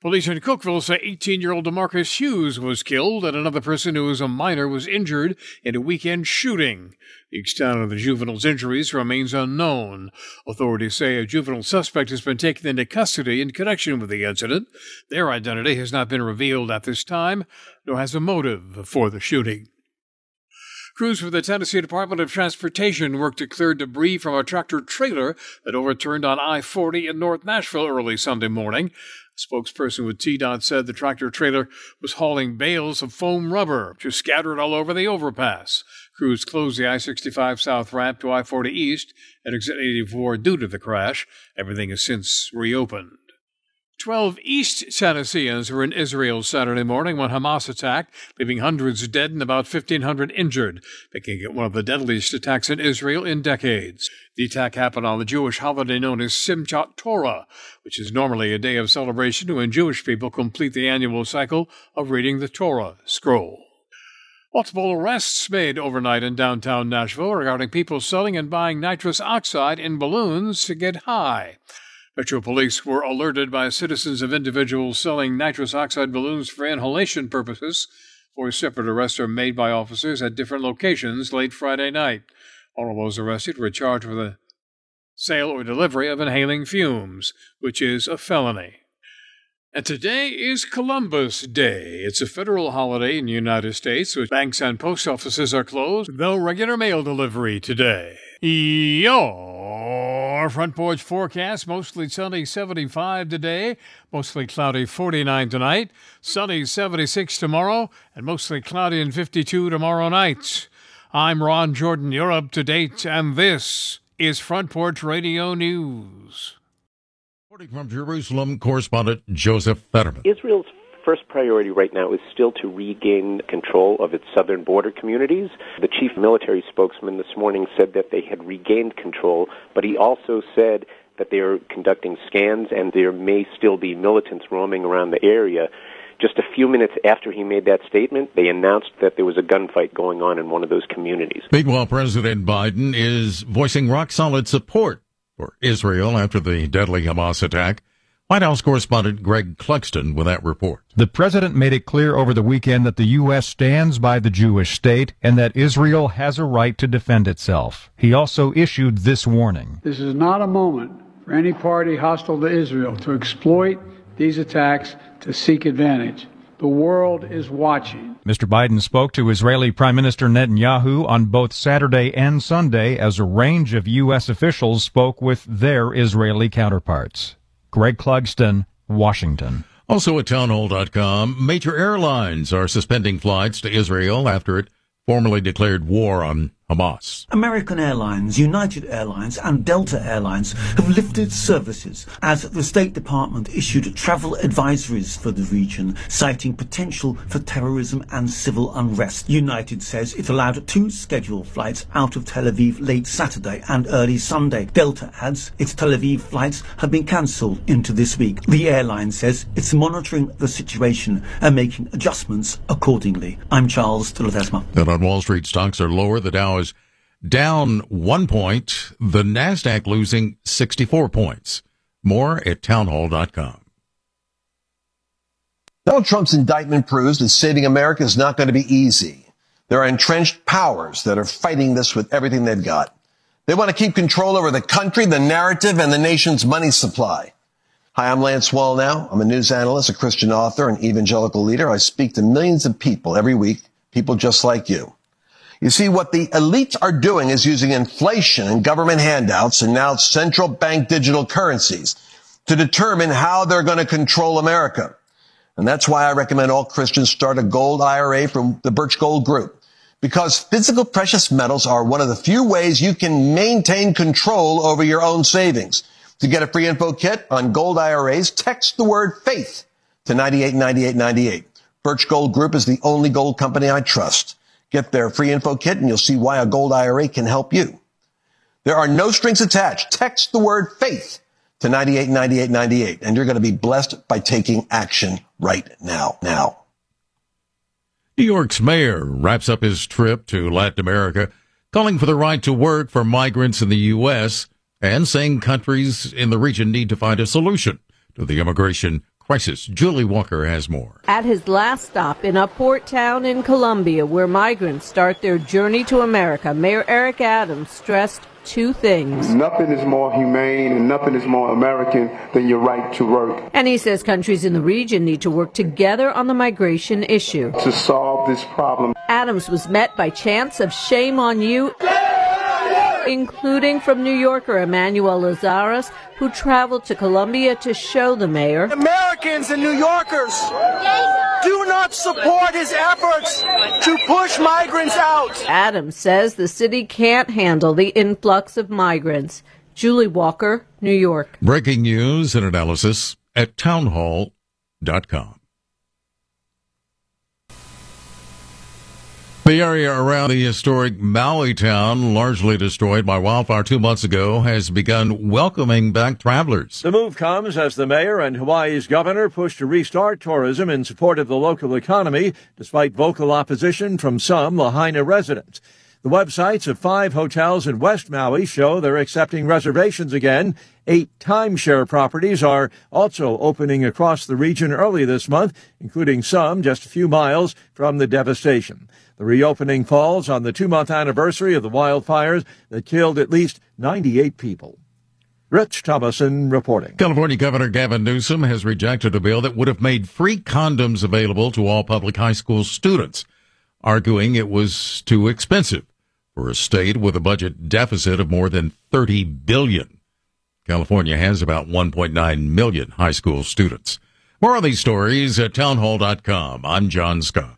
Police in Cookeville say 18 year old Demarcus Hughes was killed and another person who was a minor was injured in a weekend shooting. The extent of the juvenile's injuries remains unknown. Authorities say a juvenile suspect has been taken into custody in connection with the incident. Their identity has not been revealed at this time, nor has a motive for the shooting. Crews from the Tennessee Department of Transportation worked to clear debris from a tractor trailer that overturned on I 40 in North Nashville early Sunday morning. A spokesperson with TDOT said the tractor trailer was hauling bales of foam rubber, which was scattered all over the overpass. Crews closed the I 65 South ramp to I 40 East at exit 84 due to the crash. Everything has since reopened. Twelve East Tennesseans were in Israel Saturday morning when Hamas attacked, leaving hundreds dead and about 1,500 injured, making it one of the deadliest attacks in Israel in decades. The attack happened on the Jewish holiday known as Simchat Torah, which is normally a day of celebration when Jewish people complete the annual cycle of reading the Torah scroll. Multiple arrests made overnight in downtown Nashville regarding people selling and buying nitrous oxide in balloons to get high. Metro Police were alerted by citizens of individuals selling nitrous oxide balloons for inhalation purposes. Four separate arrests are made by officers at different locations late Friday night. All of those arrested were charged with the sale or delivery of inhaling fumes, which is a felony. And today is Columbus Day. It's a federal holiday in the United States, which banks and post offices are closed, though regular mail delivery today. Your front porch forecast mostly sunny 75 today, mostly cloudy 49 tonight, sunny 76 tomorrow, and mostly cloudy and 52 tomorrow night. I'm Ron Jordan. You're up to date, and this is Front Porch Radio News. Reporting from Jerusalem, correspondent Joseph Fetterman. Israel's first priority right now is still to regain control of its southern border communities. The chief military spokesman this morning said that they had regained control, but he also said that they are conducting scans and there may still be militants roaming around the area. Just a few minutes after he made that statement, they announced that there was a gunfight going on in one of those communities. Meanwhile, President Biden is voicing rock solid support for Israel after the deadly Hamas attack. White House correspondent Greg Clugston with that report. The president made it clear over the weekend that the U.S. stands by the Jewish state and that Israel has a right to defend itself. He also issued this warning. This is not a moment for any party hostile to Israel to exploit these attacks to seek advantage. The world is watching. Mr. Biden spoke to Israeli Prime Minister Netanyahu on both Saturday and Sunday as a range of U.S. officials spoke with their Israeli counterparts. Greg Clugston, Washington. Also at townhall.com, major airlines are suspending flights to Israel after it formally declared war on Hamas. American Airlines, United Airlines, and Delta Airlines have lifted services as the State Department issued travel advisories for the region, citing potential for terrorism and civil unrest. United says it allowed two scheduled flights out of Tel Aviv late Saturday and early Sunday. Delta adds its Tel Aviv flights have been cancelled into this week. The airline says it's monitoring the situation and making adjustments accordingly. I'm Charles de Ledesma. And on Wall Street, stocks are lower. The Dow is down one point. The NASDAQ losing 64 points. More at townhall.com. Donald Trump's indictment proves that saving America is not going to be easy. There are entrenched powers that are fighting this with everything they've got. They want to keep control over the country, the narrative, and the nation's money supply. Hi, I'm Lance Wallnau. I'm a news analyst, a Christian author, an evangelical leader. I speak to millions of people every week, people just like you. You see, what the elites are doing is using inflation and government handouts and now central bank digital currencies to determine how they're going to control America. And that's why I recommend all Christians start a gold IRA from the Birch Gold Group. Because physical precious metals are one of the few ways you can maintain control over your own savings. To get a free info kit on gold IRAs, text the word faith to 989898. Birch Gold Group is the only gold company I trust. Get their free info kit and you'll see why a gold IRA can help you. There are no strings attached. Text the word faith to 989898 and you're going to be blessed by taking action right now. Now. New York's mayor wraps up his trip to Latin America, calling for the right to work for migrants in the U.S. and saying countries in the region need to find a solution to the immigration crisis. Julie Walker has more. At his last stop in a port town in Colombia where migrants start their journey to America, Mayor Eric Adams stressed two things. Nothing is more humane and nothing is more American than your right to work. And he says countries in the region need to work together on the migration issue. To solve this problem. Adams was met by chants of shame on you including from New Yorker Emmanuel Lazares, who traveled to Colombia to show the mayor. Americans and New Yorkers do not support his efforts to push migrants out. Adams says the city can't handle the influx of migrants. Julie Walker, New York. Breaking news and analysis at townhall.com. The area around the historic Maui town, largely destroyed by wildfire two months ago, has begun welcoming back travelers. The move comes as the mayor and Hawaii's governor push to restart tourism in support of the local economy, despite vocal opposition from some Lahaina residents. The websites of five hotels in West Maui show they're accepting reservations again. Eight timeshare properties are also opening across the region early this month, including some just a few miles from the devastation. The reopening falls on the two month anniversary of the wildfires that killed at least 98 people. Rich Thomason reporting. California Governor Gavin Newsom has rejected a bill that would have made free condoms available to all public high school students, arguing it was too expensive for a state with a budget deficit of more than 30 billion. California has about 1.9 million high school students. More on these stories at townhall.com. I'm John Scott.